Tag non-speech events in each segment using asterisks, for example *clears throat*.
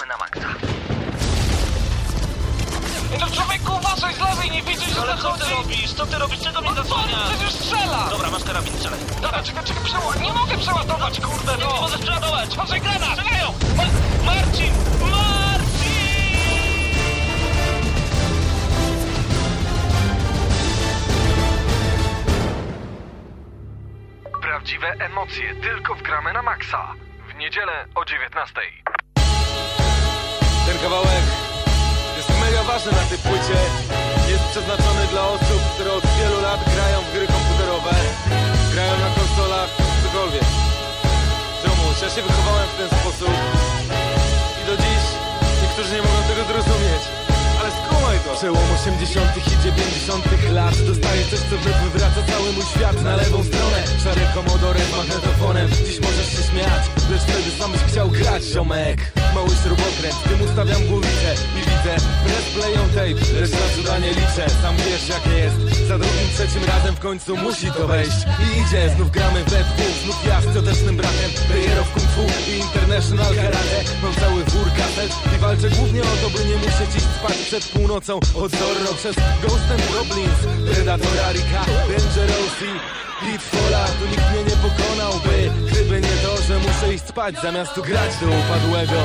gramy na maksa. No człowieku, uważaj z lewej, nie widzisz, że Ale co ty zachodzi? robisz? Co ty robisz? Czego mnie No co, zasłaniasz? przecież strzela! Dobra, masz karabin, strzelaj. Dobra, czekaj, czekaj, przeładować. Nie mogę przeładować, kurde, Nie no! możesz przeładować! Uważaj, granat! Strzelają! Ma Marcin! Marcin! Prawdziwe emocje tylko w Gramy na Maxa. W niedzielę o 19. Ten kawałek jest mega ważny na tej płycie. Jest przeznaczony dla osób, które od wielu lat grają w gry komputerowe, grają na konsolach, cokolwiek. Ziomuś, ja się wychowałem w ten sposób i do dziś niektórzy nie mogą tego zrozumieć. Ale skumaj to! Przełom 80. i 90. lat Dostaję coś, co wywraca cały mój świat na lewą stronę Szary komodorem, magnetofonem Dziś możesz się śmiać, lecz wtedy sam byś chciał grać, ziomek Mały śrubokręt, tym ustawiam głowicę I widzę, press playą tape Lecz na cuda nie liczę, sam wiesz jak jest. Za drugim, trzecim razem w końcu musi to wejść. I idzie, znów gramy we dwóch Znów ja z ciotecznym bratem Rejerów Kung Fu i International Karate. Mam cały wór kaset i walczę głównie o to, by nie musieć iść spać przed północą Od Zorro przez Ghost and Goblins Predatora, Rika, Dangerousy Pitfalla, tu nikt mnie nie pokonałby Gdyby nie to, że muszę iść spać zamiast tu grać do upadłego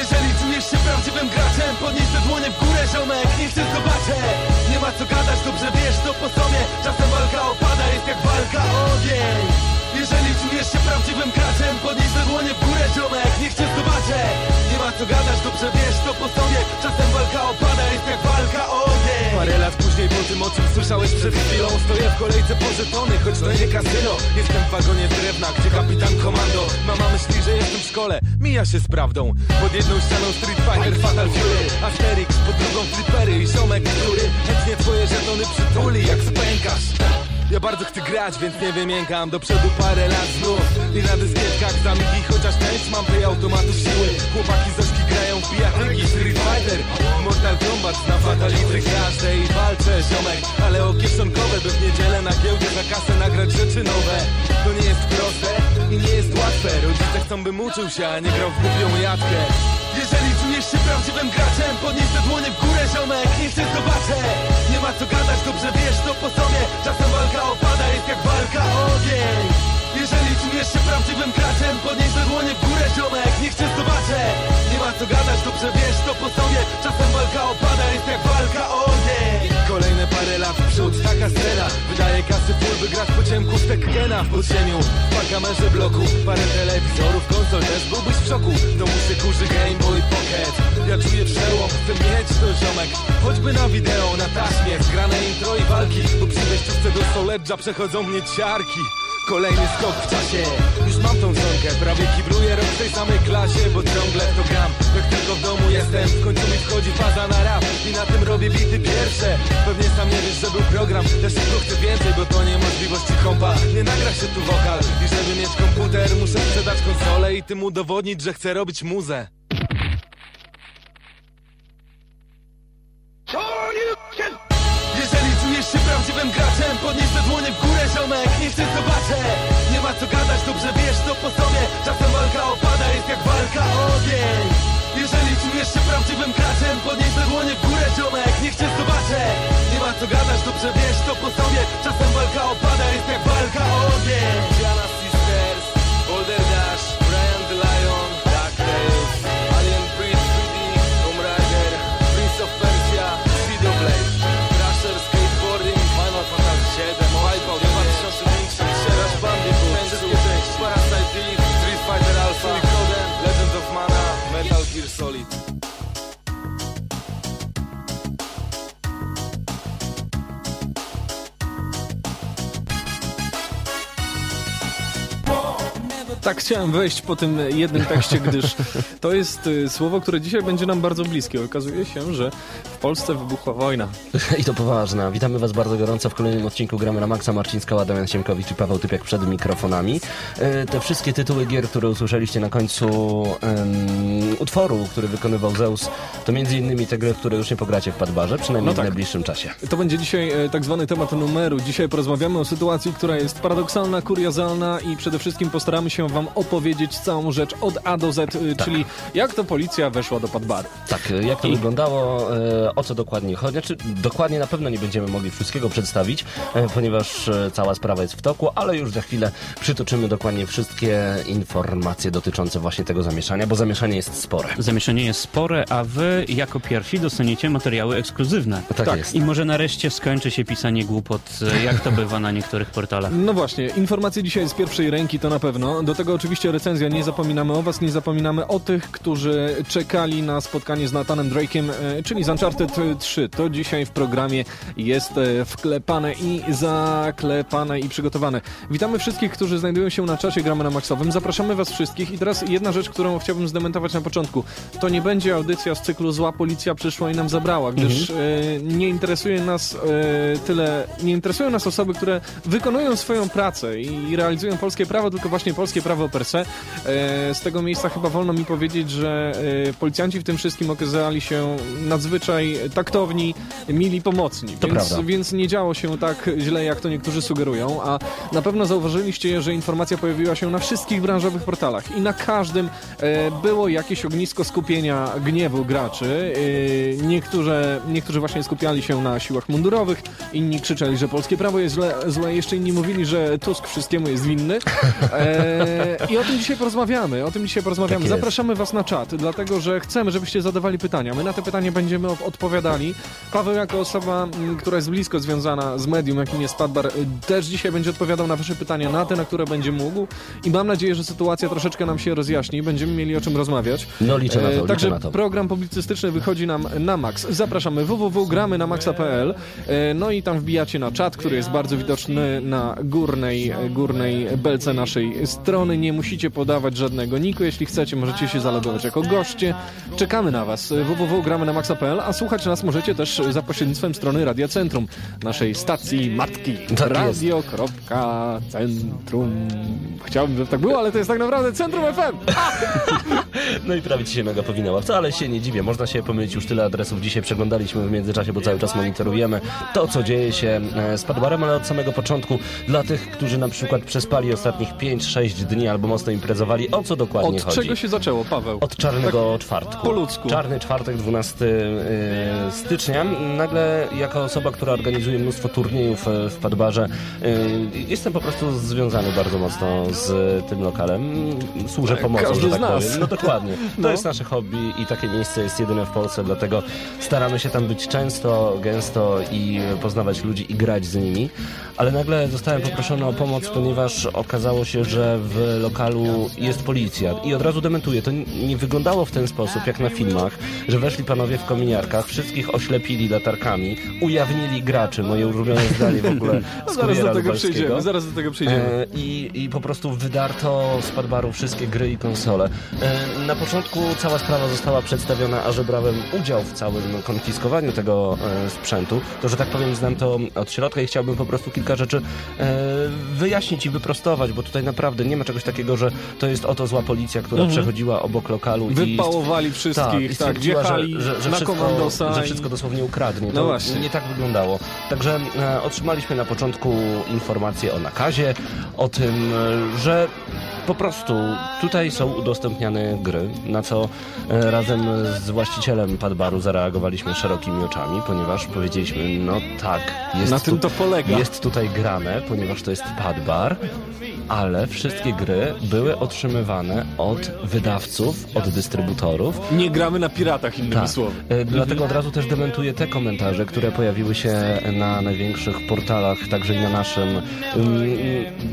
jeżeli czujesz się prawdziwym graczem Podnieś te dłonie w górę, ziomek, niech cię zobaczę Nie ma co gadać, dobrze wiesz to po sobie Czasem walka opada, jest jak walka o ogień. Jeżeli czujesz się prawdziwym graczem Podnieś te dłonie w górę, ziomek, niech cię zobaczę Nie ma co gadać, dobrze wiesz to po sobie Czasem walka opada, jest jak walka o ogień. Parę lat później po tym, o czym słyszałeś przed chwilą. Stoję w kolejce po choć to nie kasyno. Jestem w wagonie drewna, gdzie kapitan komando. Mama myśli, że jestem w szkole, mija się z prawdą. Pod jedną ścianą Street Fighter, Fatal Fury. Asterix, pod drugą flipery i ziomek, który Chętnie twoje żetony przytuli, jak spękasz ja bardzo chcę grać, więc nie wymiękam. Do przodu parę lat znów. I na dyskietkach zamigi Chociaż część mam tej automatów siły. Chłopaki z ośki grają w bijatyki Street Fighter, Mortal Kombat Znam fatality każdej walczę ziomek. Ale o kieszonkowe by w niedzielę na giełdzie Za kasę nagrać rzeczy nowe. To nie jest proste i nie jest łatwe. Rodzice chcą bym uczył się, a nie grał w głupią jatkę się prawdziwym graczem Podnieś te dłonie w górę, ziomek, niech cię zobaczę. Nie ma co gadać, dobrze wiesz to po sobie. Czasem walka opada, jest jak walka o ogień. Jeżeli czujesz się prawdziwym graczem Podnieś te dłonie w górę, ziomek, niech cię zobaczę co gadać, dobrze wiesz to po sobie. Czasem walka opada, jest jak walka o ogień. Kolejne parę lat w przód, taka scena. Wydaje kasy full, by grać po ciemku w Tekkena W podziemiu, dwa kamerze bloku. Parę telewizorów, konsol, też byłbyś w szoku. W domu się kurzy Game Boy Pocket. Ja czuję przełom, chcę mieć to ziomek. Choćby na wideo, na taśmie. Zgrane intro i walki Bo przy wejściówce do Soledża przechodzą mnie ciarki Kolejny skok w czasie. Już mam tą żonkę Prawie kibluję rok w tej samej klasie Bo ciągle to gram. Jak tylko w domu jestem W końcu mi wchodzi faza na rap. I na tym robię bity pierwsze. Pewnie sam nie wiesz, że był program. Też tylko chcę więcej Bo to niemożliwości kompa. Nie nagra się tu wokal. I żeby mieć komputer Muszę sprzedać konsolę I tym udowodnić, że chcę robić muzę. Jeżeli czujesz się prawdziwym graczem Podnieś dłonie w górę, ziomek, niech cię zobaczę. Nie ma co gadać, dobrze wiesz to po sobie. Czasem walka opada, jest jak walka o ogień. Jeżeli czujesz się prawdziwym graczem Podnieś dłonie w górę, ziomek, niech cię zobaczę. Nie ma co gadać, dobrze wiesz to po sobie. Czasem walka opada, jest jak walka o ogień. Diana Sisters, Boulder Dash, Brian the Tak chciałem wejść po tym jednym tekście, gdyż to jest y, słowo, które dzisiaj będzie nam bardzo bliskie. Okazuje się, że Polsce wybuchła wojna. *laughs* I to poważna. Witamy Was bardzo gorąco w kolejnym odcinku Gramy na Maxa. Marcin Skała, Damian Siemkowicz i Paweł Typiak przed mikrofonami. E, Te wszystkie tytuły gier, które usłyszeliście na końcu um, utworu, który wykonywał Zeus, to między innymi te gry, które już nie pogracie w Padbarze, przynajmniej No tak. w najbliższym czasie. To będzie dzisiaj e, tak zwany temat numeru. Dzisiaj porozmawiamy o sytuacji, która jest paradoksalna, kuriozalna i przede wszystkim postaramy się wam opowiedzieć całą rzecz od A do Z, e, czyli jak to policja weszła do Padbaru. Tak, jak to I- wyglądało, o co dokładnie chodzi. Znaczy, dokładnie na pewno nie będziemy mogli wszystkiego przedstawić, e, ponieważ e, cała sprawa jest w toku, ale już za chwilę przytoczymy dokładnie wszystkie informacje dotyczące właśnie tego zamieszania, bo zamieszanie jest spore. Zamieszanie jest spore, a wy jako pierwsi dostaniecie materiały ekskluzywne. Tak, Tak. jest. I może nareszcie skończy się pisanie głupot, e, jak to bywa na niektórych portalach. No właśnie, informacje dzisiaj z pierwszej ręki to na pewno. Do tego oczywiście recenzja, nie zapominamy o was, nie zapominamy o tych, którzy czekali na spotkanie z Nathanem Drake'em, e, czyli z Uncharted 3. To dzisiaj w programie jest e, wklepane i zaklepane i przygotowane. Witamy wszystkich, którzy znajdują się na czasie Gramy na Maxowym. Zapraszamy was wszystkich i teraz jedna rzecz, którą chciałbym zdementować na początku. To nie będzie audycja z cyklu Zła Policja przyszła i nam zabrała, gdyż e, nie interesuje nas e, tyle, nie interesują nas osoby, które wykonują swoją pracę i realizują polskie prawo, tylko właśnie polskie prawo per se. Z tego miejsca chyba wolno mi powiedzieć, że policjanci w tym wszystkim okazali się nadzwyczaj taktowni, mili, pomocni. To więc, prawda. więc nie działo się tak źle, jak to niektórzy sugerują, a na pewno zauważyliście, że informacja pojawiła się na wszystkich branżowych portalach i na każdym e, było jakieś ognisko skupienia gniewu graczy. E, niektórzy, niektórzy właśnie skupiali się na siłach mundurowych, inni krzyczeli, że polskie prawo jest źle, złe, jeszcze inni mówili, że Tusk wszystkiemu jest winny. E, I o tym dzisiaj porozmawiamy, o tym dzisiaj porozmawiamy. Tak. Zapraszamy was na czat, dlatego że chcemy, żebyście zadawali pytania. My na te pytania będziemy o- odpowiadali. Paweł jako osoba, która jest blisko związana z medium, jakim jest Padbar, też dzisiaj będzie odpowiadał na wasze pytania, na te, na które będzie mógł i mam nadzieję, że sytuacja troszeczkę nam się rozjaśni, będziemy mieli o czym rozmawiać. No liczę na to, E, liczę Także na to. program publicystyczny wychodzi nam na max. Zapraszamy www.gramy na maxa.pl e, no i tam wbijacie na czat, który jest bardzo widoczny na górnej, górnej belce naszej strony. Nie musicie podawać żadnego niku. Jeśli chcecie, możecie się zalogować jako goście. Czekamy na was. E, www.gramy na maxa.pl, a słuchać nas możecie też za pośrednictwem strony Radia Centrum, naszej stacji matki. Tak. Radio.centrum. Chciałbym, żeby tak było, ale to jest tak naprawdę Centrum FM. *laughs* No i prawie ci się noga powinęła. Wcale się nie dziwię. Można się pomylić już tyle adresów. Dzisiaj przeglądaliśmy w międzyczasie, bo cały czas monitorujemy to, co dzieje się e, z Padbarem, ale od samego początku dla tych, którzy na przykład przespali ostatnich 5-6 dni albo mocno imprezowali, o co dokładnie Od chodzi? czego się zaczęło, Paweł? Od czarnego czwartku. po ludzku. Czarny czwartek, 12 e, stycznia. Nagle, jako osoba, która organizuje mnóstwo turniejów e, w Padbarze, e, jestem po prostu związany bardzo mocno z tym lokalem. Służę pomocą, każdy że tak powiem. No dokładnie. *laughs* To No. jest nasze hobby i takie miejsce jest jedyne w Polsce, dlatego staramy się tam być często, gęsto i poznawać ludzi i grać z nimi. Ale nagle zostałem poproszony o pomoc, ponieważ okazało się, że w lokalu jest policja. I od razu dementuję, to nie wyglądało w ten sposób, jak na filmach, że weszli panowie w wszystkich oślepili latarkami, ujawnili graczy, moje ulubione zdanie w ogóle *laughs* z Zaraz do tego przejdziemy, zaraz do tego. E, i, I po prostu wydarto z Padbaru wszystkie gry i konsole. E, na początku cała sprawa została przedstawiona, a że brałem udział w całym konfiskowaniu tego e, sprzętu, to że tak powiem znam to od środka i chciałbym po prostu kilka rzeczy e, wyjaśnić i wyprostować, bo tutaj naprawdę nie ma czegoś takiego, że to jest oto zła policja, która przechodziła obok lokalu i Wypałowali tak, wszystkich, tak, stwierdziła, wjechali że, że, że na wszystko, że i- wszystko dosłownie ukradnie. No To właśnie. nie tak wyglądało. Także e, otrzymaliśmy na początku informację o nakazie, o tym, e, że po prostu tutaj są udostępniane gry, na co e, razem z właścicielem Padbaru zareagowaliśmy szerokimi oczami, ponieważ powiedzieliśmy, no tak, jest, Na tym to polega. jest tutaj grane, ponieważ to jest Padbar, ale wszystkie gry były otrzymywane od wydawców, od dystrybutorów, Nie gramy na piratach, innymi tak. słowy. E, Dlatego od razu też dementuję te komentarze, które pojawiły się na największych portalach, także i na naszym. Ym,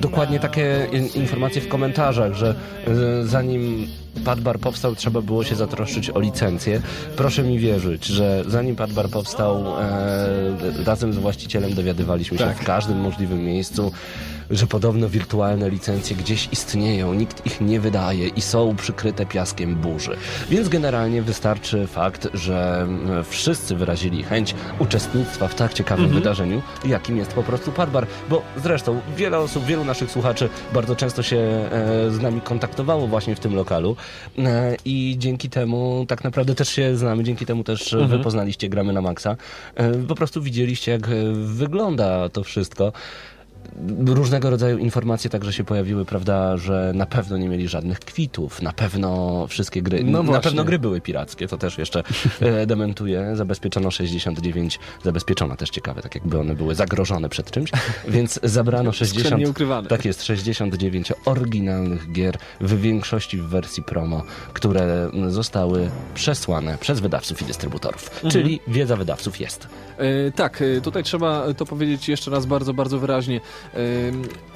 Dokładnie takie in- informacje w komentarzach, że y, zanim Padbar powstał, trzeba było się zatroszczyć o licencję. Proszę mi wierzyć, że zanim Padbar powstał, e, razem z właścicielem dowiadywaliśmy się Tak. w każdym możliwym miejscu, że podobno wirtualne licencje gdzieś istnieją, nikt ich nie wydaje i są przykryte piaskiem burzy. Więc generalnie wystarczy fakt, że mm, wszyscy wyrazili chęć uczestnictwa w tak ciekawym Mhm. wydarzeniu, jakim jest po prostu Padbar. Bo zresztą wiele osób, wielu naszych słuchaczy bardzo często się e, z nami kontaktowało właśnie w tym lokalu I dzięki temu tak naprawdę też się znamy, dzięki temu też Mhm. wy poznaliście Gramy na Maxa. E, Po prostu widzieliście, jak e, wygląda to wszystko. Różnego rodzaju informacje także się pojawiły, prawda, że na pewno nie mieli żadnych kwitów, na pewno wszystkie gry, No na pewno gry były pirackie, to też jeszcze *laughs* e, dementuje. Zabezpieczono 69, zabezpieczono też ciekawe, tak jakby one były zagrożone przed czymś, więc zabrano *laughs* 60, Skrzętnie ukrywane. tak jest, 69 oryginalnych gier, w większości w wersji promo, które zostały przesłane przez wydawców i dystrybutorów. Mhm. Czyli wiedza wydawców jest. E, tak, e, tutaj trzeba to powiedzieć jeszcze raz bardzo, bardzo wyraźnie.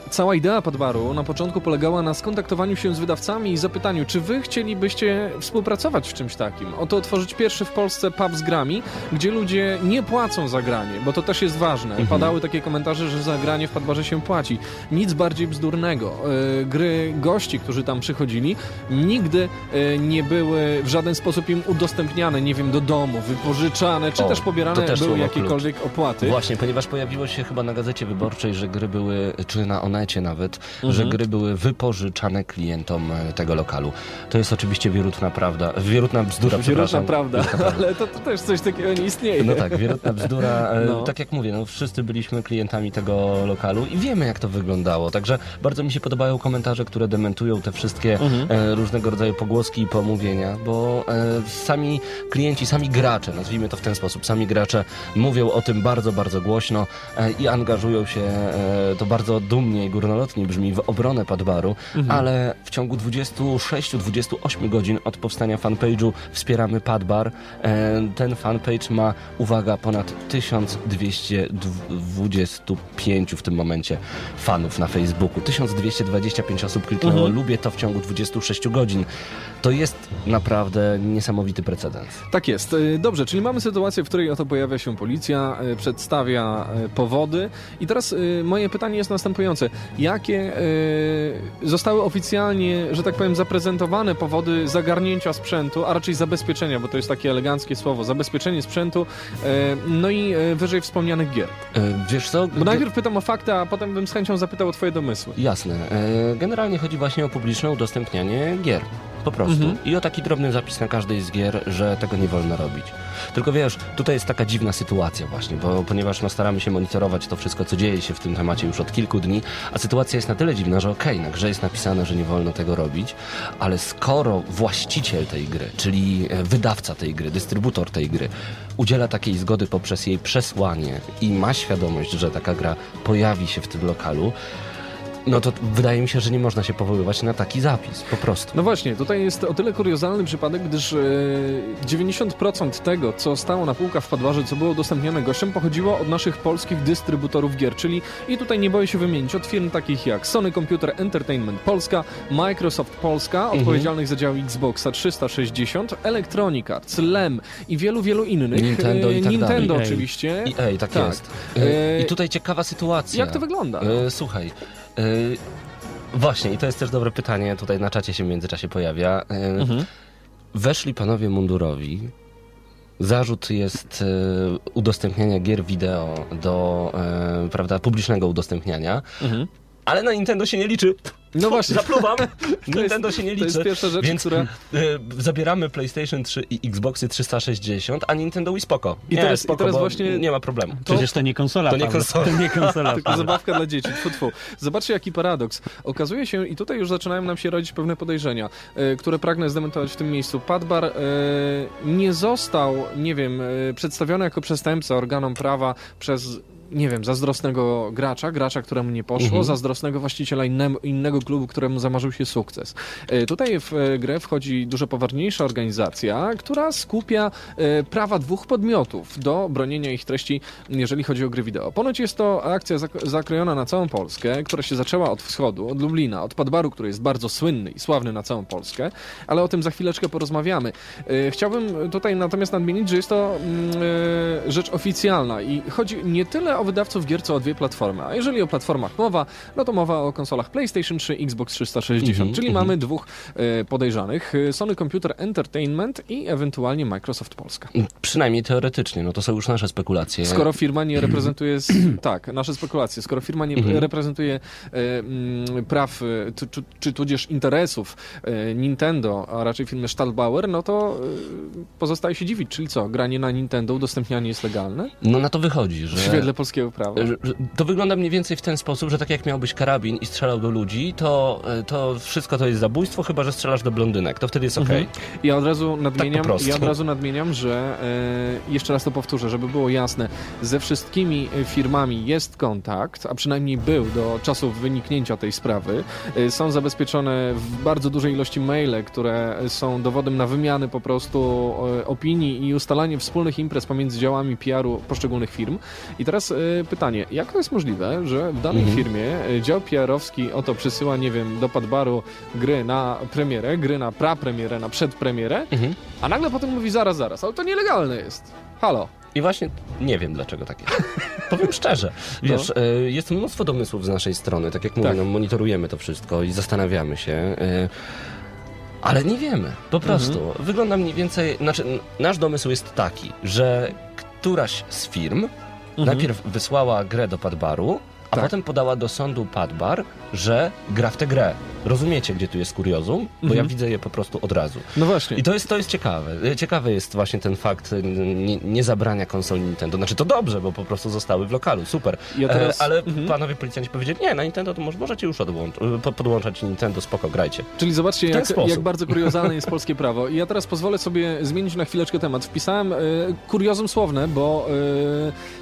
Cała idea Padbaru na początku polegała na skontaktowaniu się z wydawcami i zapytaniu, czy wy chcielibyście współpracować w czymś takim. Oto otworzyć pierwszy w Polsce pub z grami, gdzie ludzie nie płacą za granie, bo to też jest ważne. Padały takie komentarze, że za granie w Padbarze się płaci. Nic bardziej bzdurnego. E, Gry gości, którzy tam przychodzili, nigdy e, nie były w żaden sposób im udostępniane, nie wiem, do domu, wypożyczane, czy O, też pobierane też były słowo klucz. jakiekolwiek opłaty. Właśnie, ponieważ pojawiło się chyba na Gazecie Wyborczej, że gry były, czy na Onecie nawet, Mhm. że gry były wypożyczane klientom e, tego lokalu. To jest oczywiście wierutna prawda, wierutna bzdura, Wierutna przepraszam. prawda, ale to, to też coś takiego nie istnieje. No tak, wierutna bzdura. E, No. Tak jak mówię, no wszyscy byliśmy klientami tego lokalu i wiemy jak to wyglądało. Także bardzo mi się podobają komentarze, które dementują te wszystkie Mhm. e, różnego rodzaju pogłoski i pomówienia, bo e, sami klienci, sami gracze, nazwijmy to w ten sposób, sami gracze mówią o tym bardzo, bardzo głośno e, i angażują się, e, to bardzo dumnie i górnolotnie brzmi, w obronę Padbaru, Mhm. ale w ciągu 26-28 godzin od powstania fanpage'u wspieramy Padbar. E, Ten fanpage ma, uwaga, ponad 1225 w tym momencie fanów na Facebooku. 1225 osób kliknęło Mhm. lubię to w ciągu 26 godzin. To jest naprawdę niesamowity precedens. Tak jest. E, Dobrze, czyli mamy sytuację, w której oto pojawia się policja, e, przedstawia powody i teraz e, moje pytanie jest następujące. Jakie e, zostały oficjalnie, że tak powiem, zaprezentowane powody zagarnięcia sprzętu, a raczej zabezpieczenia, bo to jest takie eleganckie słowo, zabezpieczenie sprzętu, e, no i e, wyżej wspomnianych gier. Wiesz co? Bo najpierw pytam o fakty, a potem bym z chęcią zapytał o twoje domysły. Jasne. Generalnie chodzi właśnie o publiczne udostępnianie gier. Po prostu. Mhm. I o taki drobny zapis na każdej z gier, że tego nie wolno robić. Tylko wiesz, tutaj jest taka dziwna sytuacja właśnie, bo ponieważ no, staramy się monitorować to wszystko, co dzieje się w tym temacie już od kilku dni, a sytuacja jest na tyle dziwna, że okej, na grze jest napisane, że nie wolno tego robić, ale skoro właściciel tej gry, czyli e, wydawca tej gry, dystrybutor tej gry, udziela takiej zgody poprzez jej przesłanie i ma świadomość, że taka gra pojawi się w tym lokalu, no to wydaje mi się, że nie można się powoływać na taki zapis, po prostu. No właśnie, tutaj jest o tyle kuriozalny przypadek, gdyż e, 90% tego, co stało na półkach w Padwarze, co było udostępniane gościom, pochodziło od naszych polskich dystrybutorów gier, czyli i tutaj nie boję się wymienić, od firm takich jak Sony Computer Entertainment Polska, Microsoft Polska, odpowiedzialnych za dział Xboxa 360, Electronic Arts, LEM i wielu, wielu innych. Nintendo i E, tak Nintendo dalej. oczywiście. I ej, tak, Tak. jest. E, E, I tutaj ciekawa sytuacja. Jak to wygląda? E, słuchaj. E, właśnie, i to jest też dobre pytanie, tutaj na czacie się w międzyczasie pojawia. E, Mhm. Weszli panowie mundurowi. Zarzut jest e, udostępniania gier wideo do prawda, publicznego udostępniania, Mhm. Ale na Nintendo się nie liczy. No właśnie. Zapluwam. *laughs* Nintendo się nie To liczy. jest pierwsza rzecz, więc która... e, zabieramy PlayStation 3 i Xboxy 360, a Nintendo Wii spoko. I nie, teraz- i spoko, teraz bo właśnie- nie ma problemu. Przecież to nie konsola. To nie konsola. *laughs* To nie konsola. Tylko zabawka dla dzieci. Tfu, tfu. Zobaczcie, jaki paradoks. Okazuje się, i tutaj już zaczynają nam się rodzić pewne podejrzenia, e, które pragnę zdementować w tym miejscu. Padbar e, nie został, nie wiem, przedstawiony jako przestępca organom prawa przez nie wiem, zazdrosnego gracza, gracza, któremu nie poszło, Mhm. zazdrosnego właściciela innem, innego klubu, któremu zamarzył się sukces. E, Tutaj w e, grę wchodzi dużo poważniejsza organizacja, która skupia e, prawa dwóch podmiotów do bronienia ich treści, jeżeli chodzi o gry wideo. Ponoć jest to akcja zak- zakrojona na całą Polskę, która się zaczęła od wschodu, od Lublina, od Padbaru, który jest bardzo słynny i sławny na całą Polskę, ale o tym za chwileczkę porozmawiamy. Chciałbym tutaj natomiast nadmienić, że jest to mm, rzecz oficjalna i chodzi nie tyle o o wydawców gier co o dwie platformy. A jeżeli o platformach mowa, no to mowa o konsolach PlayStation 3, Xbox 360, Mhm, czyli mamy dwóch e, podejrzanych. e, Sony Computer Entertainment i ewentualnie Microsoft Polska. Przynajmniej teoretycznie, no to są już nasze spekulacje. Skoro firma nie reprezentuje, s- *clears throat* tak, nasze spekulacje, skoro firma nie Mhm. reprezentuje e, mm, praw, czy, czy, czy tudzież interesów Nintendo, a raczej firmy Stahlbauer, no to pozostaje się dziwić, czyli co, granie na Nintendo, udostępnianie jest legalne? No na to wychodzi, że... W świetle polskiego prawa. To wygląda mniej więcej w ten sposób, że tak jak miałbyś karabin i strzelał do ludzi, to, e, to wszystko to jest zabójstwo, chyba że strzelasz do blondynek. To wtedy jest okej. Ja od razu nadmieniam, Tak po prostu. ja od razu nadmieniam, że e, jeszcze raz to powtórzę, żeby było jasne, ze wszystkimi e, firmami jest kontakt, a przynajmniej był do czasu wyniknięcia tej sprawy. E, są zabezpieczone w bardzo dużej ilości maile, które są dowodem na wymianę po prostu e, opinii i ustalanie wspólnych imprez pomiędzy działami PR-u poszczególnych firm. I teraz e, pytanie, jak to jest możliwe, że w danej Mhm. firmie e, dział PR-owski oto przysyła, nie wiem, do Padbaru gry na premierę, gry na prapremierę, na przedpremierę, Mhm. a nagle potem mówi zaraz, zaraz, ale to nielegalne jest. Halo. I właśnie nie wiem dlaczego tak jest. *laughs* Powiem szczerze. Wiesz, e, jest mnóstwo domysłów z naszej strony. Tak jak mówię, Tak. no, monitorujemy to wszystko i zastanawiamy się. Ale nie wiemy, po prostu. Wygląda mniej więcej, znaczy nasz domysł jest taki, że któraś z firm najpierw wysłała grę do Padbaru, a Tak. potem podała do sądu Padbar, że gra w tę grę. Rozumiecie, gdzie tu jest kuriozum? Bo ja Mhm. widzę je po prostu od razu. No właśnie. I to jest, to jest ciekawe. Ciekawy jest właśnie ten fakt y, nie, nie zabrania konsol Nintendo. Znaczy to dobrze, bo po prostu zostały w lokalu, super. Ja teraz- e, ale Mhm. panowie policjanci powiedzieli, nie, na Nintendo to może, możecie już odłącz- po- podłączać Nintendo, spoko, grajcie. Czyli zobaczcie, jak, jak bardzo kuriozalne jest *laughs* polskie prawo. I ja teraz pozwolę sobie zmienić na chwileczkę temat. Wpisałem e, kuriozum słowne, bo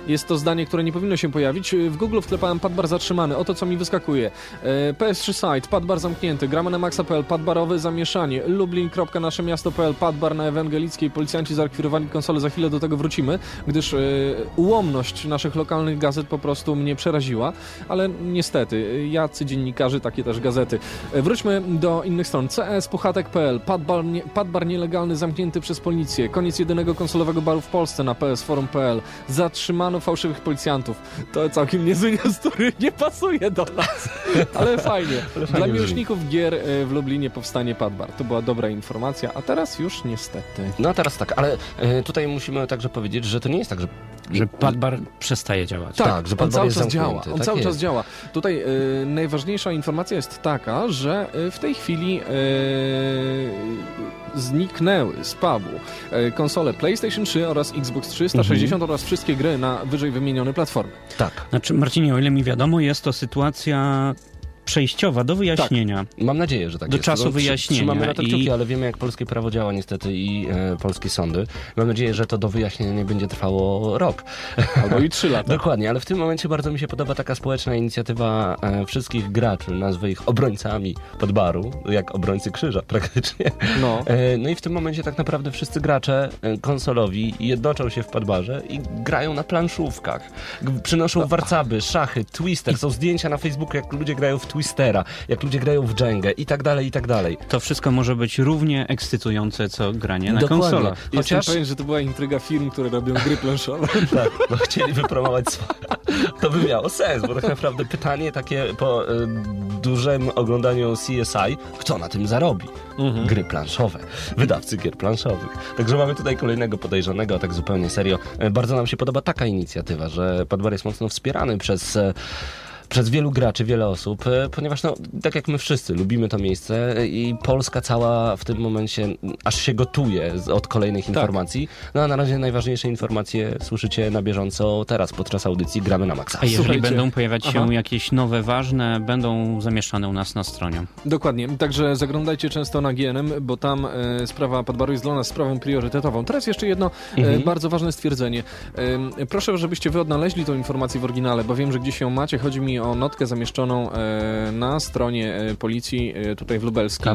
e, jest to zdanie, które nie powinno się pojawić. W Google wklepałem padbar zatrzymany. Oto co mi wyskakuje. E, PS3 site, padbar zamknięty, gramy na maxa.pl, padbarowe zamieszanie, lublin.naszemiasto.pl, padbar na ewangelickiej, policjanci zarekwirowali konsolę, za chwilę do tego wrócimy, gdyż e, ułomność naszych lokalnych gazet po prostu mnie przeraziła, ale niestety, jacy dziennikarze, takie też gazety. E, Wróćmy do innych stron. CS, puchatek.pl, padbar, nie, padbar nielegalny zamknięty przez policję, koniec jedynego konsolowego baru w Polsce na psforum.pl, zatrzymano fałszywych policjantów. To całkiem niezły *laughs* który nie pasuje do nas, ale fajnie. Dla miłośników gier e, w Lublinie powstanie padbar. To była dobra informacja, a teraz już niestety. No teraz tak, ale e, tutaj musimy także powiedzieć, że to nie jest tak, że... Że Padbar przestaje działać. Tak, że on Padbar cały jest czas działa. zamknięty, On tak cały jest. czas działa. Tutaj y, najważniejsza informacja jest taka, że y, w tej chwili y, zniknęły z pubu y, konsole PlayStation 3 oraz Xbox 360 Mhm. oraz wszystkie gry na wyżej wymienione platformy. Tak. Znaczy, Marcinie, o ile mi wiadomo, jest to sytuacja przejściowa do wyjaśnienia. Mam nadzieję, że tak Do jest. czasu No, trzy- wyjaśnienia Trzymamy na to kciuki, i- ale wiemy jak polskie prawo działa niestety i e, polskie sądy. Mam nadzieję, że to do wyjaśnienia nie będzie trwało rok. Albo i 3 lata. *laughs* Dokładnie, ale w tym momencie bardzo mi się podoba taka społeczna inicjatywa e, wszystkich graczy, nazwę ich obrońcami podbaru, jak obrońcy krzyża *laughs* praktycznie. No. E, no i w tym momencie tak naprawdę wszyscy gracze e, konsolowi jednoczą się w podbarze i grają na planszówkach. G- Przynoszą warcaby, szachy, twister, są zdjęcia na Facebooku, jak ludzie grają w twistera, jak ludzie grają w dżęgę i tak dalej, i tak dalej. To wszystko może być równie ekscytujące, co granie na Dokładnie. konsolach. Jestem Chociaż pewien, że to była intryga firm, które robią gry planszowe. *laughs* tak, bo chcieli wypromować swoje. *laughs* To by miało sens, bo tak naprawdę pytanie takie po e, dużym oglądaniu CSI, kto na tym zarobi? Gry planszowe, wydawcy gier planszowych. Także mamy tutaj kolejnego podejrzanego, a tak zupełnie serio. E, Bardzo nam się podoba taka inicjatywa, że Padbar jest mocno wspierany przez e, przez wielu graczy, wiele osób, e, ponieważ no, tak jak my wszyscy lubimy to miejsce e, i Polska cała w tym momencie m, aż się gotuje od kolejnych informacji. No a na razie najważniejsze informacje słyszycie na bieżąco teraz podczas audycji Gramy na Maxa. A jeżeli Słuchajcie. będą pojawiać się Aha. jakieś nowe, ważne, będą zamieszczane u nas na stronie. Dokładnie, także zaglądajcie często na GNM, bo tam e, sprawa Padbaru jest dla nas sprawą priorytetową. Teraz jeszcze jedno e, bardzo ważne stwierdzenie. E, proszę, żebyście wy odnaleźli tą informację w oryginale, bo wiem, że gdzieś ją macie. Chodzi mi o notkę zamieszczoną e, na stronie e, policji e, tutaj w lubelskim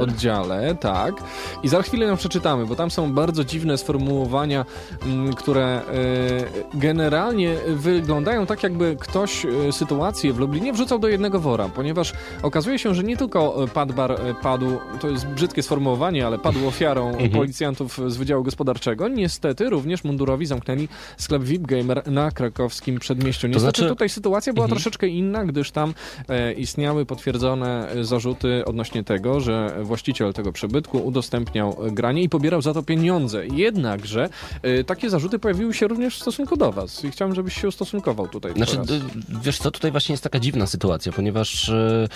oddziale, tak. I za chwilę ją przeczytamy, bo tam są bardzo dziwne sformułowania, m, które generalnie wyglądają tak, jakby ktoś sytuację w Lublinie wrzucał do jednego wora, ponieważ okazuje się, że nie tylko Padbar padł, to jest brzydkie sformułowanie, ale padł ofiarą policjantów z Wydziału Gospodarczego, niestety również mundurowi zamknęli sklep VIP Gamer na krakowskim przedmieściu. Niestety znaczy- tutaj sytuacja była troszeczkę inna, gdyż tam e, istniały potwierdzone e, zarzuty odnośnie tego, że właściciel tego przybytku udostępniał e, granie i pobierał za to pieniądze. Jednakże e, takie zarzuty pojawiły się również w stosunku do was i chciałem, żebyś się ustosunkował tutaj Znaczy, wiesz co, tutaj właśnie jest taka dziwna sytuacja, ponieważ y,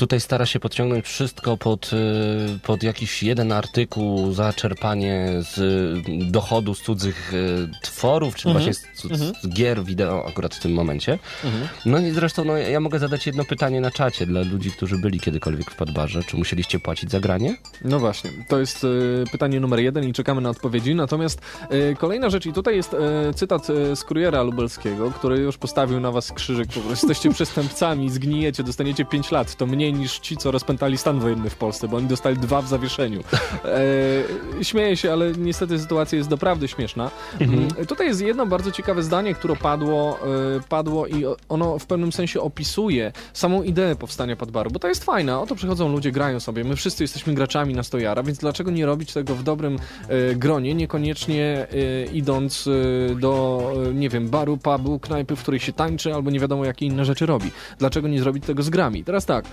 tutaj stara się podciągnąć wszystko pod, y, pod jakiś jeden artykuł za czerpanie z y, dochodu z cudzych y, tworów, czy właśnie z, z, z gier wideo akurat w tym momencie. No i zresztą no, ja mogę zadać jedno pytanie na czacie dla ludzi, którzy byli kiedykolwiek w Padbarze. Czy musieliście płacić za granie? No właśnie, to jest e, pytanie numer jeden i czekamy na odpowiedzi. Natomiast e, kolejna rzecz, i tutaj jest e, cytat z kuriera lubelskiego, który już postawił na was krzyżyk, po prostu jesteście *laughs* przestępcami, zgnijecie, dostaniecie 5 lat. To mniej niż ci, co rozpętali stan wojenny w Polsce, bo oni dostali dwa w zawieszeniu. E, śmieję się, ale niestety sytuacja jest doprawdy śmieszna. Mm, Tutaj jest jedno bardzo ciekawe zdanie, które padło, e, padło i o- ono w pewnym sensie opisuje samą ideę powstania Padbaru, bo to jest fajne. Oto przychodzą ludzie, grają sobie. My wszyscy jesteśmy graczami na stojara, więc dlaczego nie robić tego w dobrym e, gronie, niekoniecznie e, idąc e, do, e, nie wiem, baru, pubu, knajpy, w której się tańczy, albo nie wiadomo jakie inne rzeczy robi. Dlaczego nie zrobić tego z grami? Teraz tak,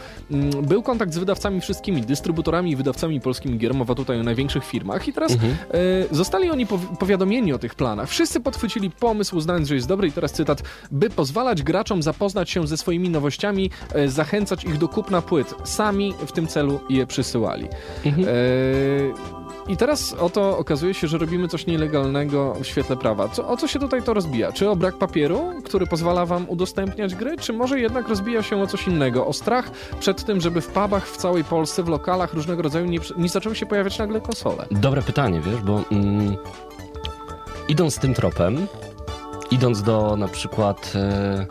był kontakt z wydawcami wszystkimi, dystrybutorami i wydawcami polskimi gier, mowa tutaj o największych firmach i teraz e, zostali oni powi- powiadomieni o tych planach. Wszyscy podchwycili pomysł, znając, że jest dobry i teraz cytat, by pozwalać graczom zapoznać się ze swoimi nowościami, e, zachęcać ich do kupna płyt. Sami w tym celu je przysyłali. E, i teraz oto okazuje się, że robimy coś nielegalnego w świetle prawa. Co, o co się tutaj to rozbija? Czy o brak papieru, który pozwala wam udostępniać gry, czy może jednak rozbija się o coś innego? O strach przed tym, żeby w pubach w całej Polsce, w lokalach różnego rodzaju nie, nie zaczęły się pojawiać nagle konsole? Dobre pytanie, wiesz, bo mm, idąc tym tropem, idąc do na przykład... E,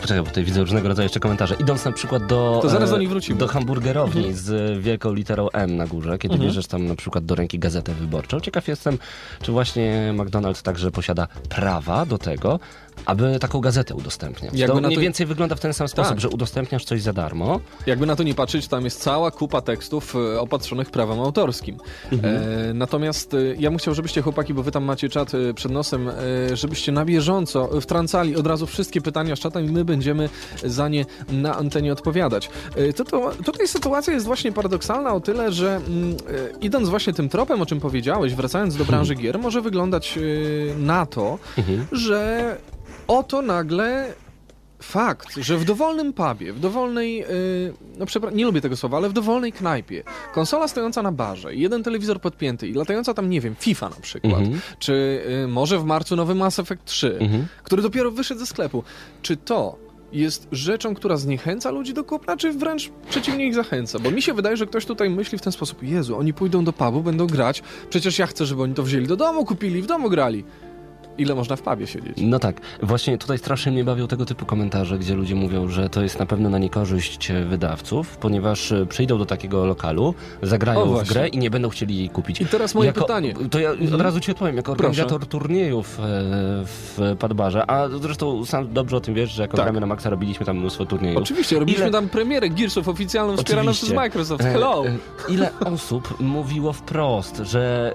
Poczekaj, bo tutaj widzę różnego rodzaju jeszcze komentarze. Idąc na przykład do... To zaraz e, do nich wrócimy. Do hamburgerowni z wielką literą M na górze, kiedy bierzesz tam na przykład do ręki gazetę wyborczą. Ciekaw jestem, czy właśnie McDonald's także posiada prawa do tego, aby taką gazetę udostępniać. Jakby to mniej to- więcej wygląda w ten sam sposób, Tak. że udostępniasz coś za darmo. Jakby na to nie patrzeć, tam jest cała kupa tekstów e, opatrzonych prawem autorskim. E, natomiast e, ja bym chciał, żebyście chłopaki, bo wy tam macie czat e, przed nosem, żebyście na bieżąco wtrącali od razu wszystkie pytania z czatem i my będziemy za nie na antenie odpowiadać. E, to, to, tutaj sytuacja jest właśnie paradoksalna o tyle, że mm, e, idąc właśnie tym tropem, o czym powiedziałeś, wracając do branży gier, może wyglądać na to, że oto nagle fakt, że w dowolnym pubie, w dowolnej, yy, no przepra- nie lubię tego słowa, ale w dowolnej knajpie, konsola stojąca na barze, jeden telewizor podpięty i latająca tam, nie wiem, FIFA na przykład, Mhm. czy yy, może w marcu nowy Mass Effect 3, który dopiero wyszedł ze sklepu, czy to jest rzeczą, która zniechęca ludzi do kupna, czy wręcz przeciwnie ich zachęca? Bo mi się wydaje, że ktoś tutaj myśli w ten sposób, Jezu, oni pójdą do pubu, będą grać, przecież ja chcę, żeby oni to wzięli do domu, kupili, w domu grali. Ile można w pubie siedzieć? No tak, właśnie tutaj strasznie mnie bawią tego typu komentarze, gdzie ludzie mówią, że to jest na pewno na niekorzyść e, wydawców, ponieważ e, przyjdą do takiego lokalu, zagrają w grę i nie będą chcieli jej kupić. I teraz moje jako, pytanie. To ja od razu ci odpowiem, jako Proszę. organizator turniejów e, w Padbarze, a zresztą sam dobrze o tym wiesz, że jako Tak. gramy na Maxa robiliśmy tam mnóstwo turniejów. Oczywiście, robiliśmy Ile- tam premierę Gearsów oficjalną wspieraną przez Microsoft. Hello! Ile osób mówiło wprost, że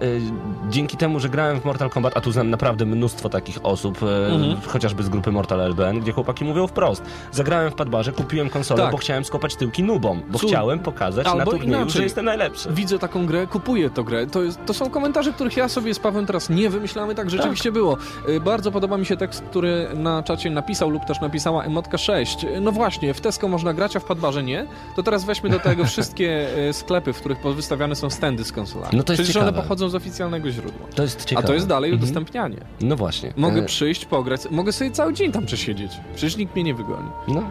dzięki temu, że grałem w Mortal Kombat, a tu znam naprawdę mnóstwo takich osób, e, Mhm. chociażby z grupy Mortal LBN, gdzie chłopaki mówią wprost. Zagrałem w Padbarze, kupiłem konsolę, Tak. bo chciałem skopać tyłki nubom, bo Cud- chciałem pokazać na Albo turnieju, inaczej. że jestem najlepszy. Widzę taką grę, kupuję tę grę. To, jest, to są komentarze, których ja sobie z Pawłem teraz nie wymyślamy, tak rzeczywiście było. Y, Bardzo podoba mi się tekst, który na czacie napisał lub też napisała Emotka 6. Y, No właśnie, w Tesco można grać, a w Padbarze nie. To teraz weźmy do tego *laughs* wszystkie sklepy, w których wystawiane są standy z konsolami. No to jest Przecież one ciekawe. pochodzą z oficjalnego źródła. To jest A ciekawe. to jest dalej Mhm. udostępnianie. No właśnie. Mogę E, przyjść, pograć, mogę sobie cały dzień tam przesiedzieć. Przecież nikt mnie nie wygoni. No.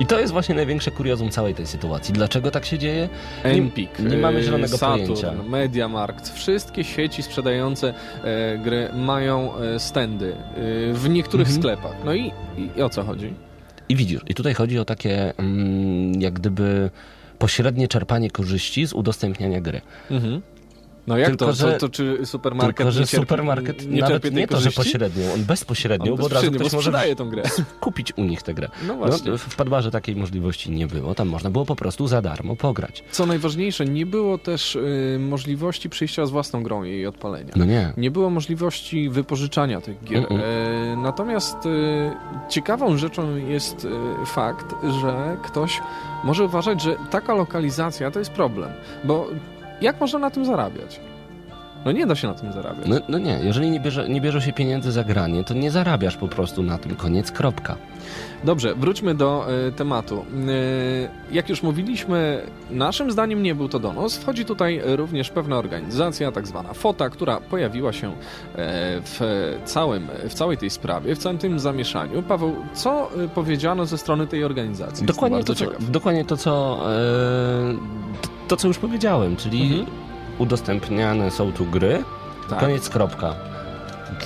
I to jest właśnie największe kuriozum całej tej sytuacji. Dlaczego tak się dzieje? Nie- Empik, nie mamy e, zielonego Saturn, pojęcia. Mediamarkt, wszystkie sieci sprzedające e, gry mają e, standy e, w niektórych Mhm. sklepach. No i, i o co chodzi? I widzisz, i tutaj chodzi o takie mm, jak gdyby pośrednie czerpanie korzyści z udostępniania gry. Mhm. No jak Tylko, to? że- to? To czy supermarket Tylko, że nie cierpi, supermarket nie nawet nie to, że korzyści? pośrednio, on bezpośrednio, On bo od razu ktoś może sprzedaje tą grę. *laughs* kupić u nich tę grę. No właśnie. No, w Padbarze takiej możliwości nie było, tam można było po prostu za darmo pograć. Co najważniejsze, nie było też y, możliwości przyjścia z własną grą i jej odpalenia. No nie. Nie było możliwości wypożyczania tych gier. Mm-mm. E, natomiast e, ciekawą rzeczą jest e, fakt, że ktoś może uważać, że taka lokalizacja to jest problem. Bo jak można na tym zarabiać? No nie da się na tym zarabiać. No, no nie, jeżeli nie bierze, nie bierze się pieniędzy za granie, to nie zarabiasz po prostu na tym, koniec, kropka. Dobrze, wróćmy do e, tematu. E, jak już mówiliśmy, naszym zdaniem nie był to donos. Wchodzi tutaj również pewna organizacja, tak zwana FOTA, która pojawiła się e, w, całym, w całej tej sprawie, w całym tym zamieszaniu. Paweł, co powiedziano ze strony tej organizacji? Dokładnie to, co, ciekaw. dokładnie to, co, to, co już powiedziałem, czyli Mhm. udostępniane są tu gry, Tak. koniec, kropka.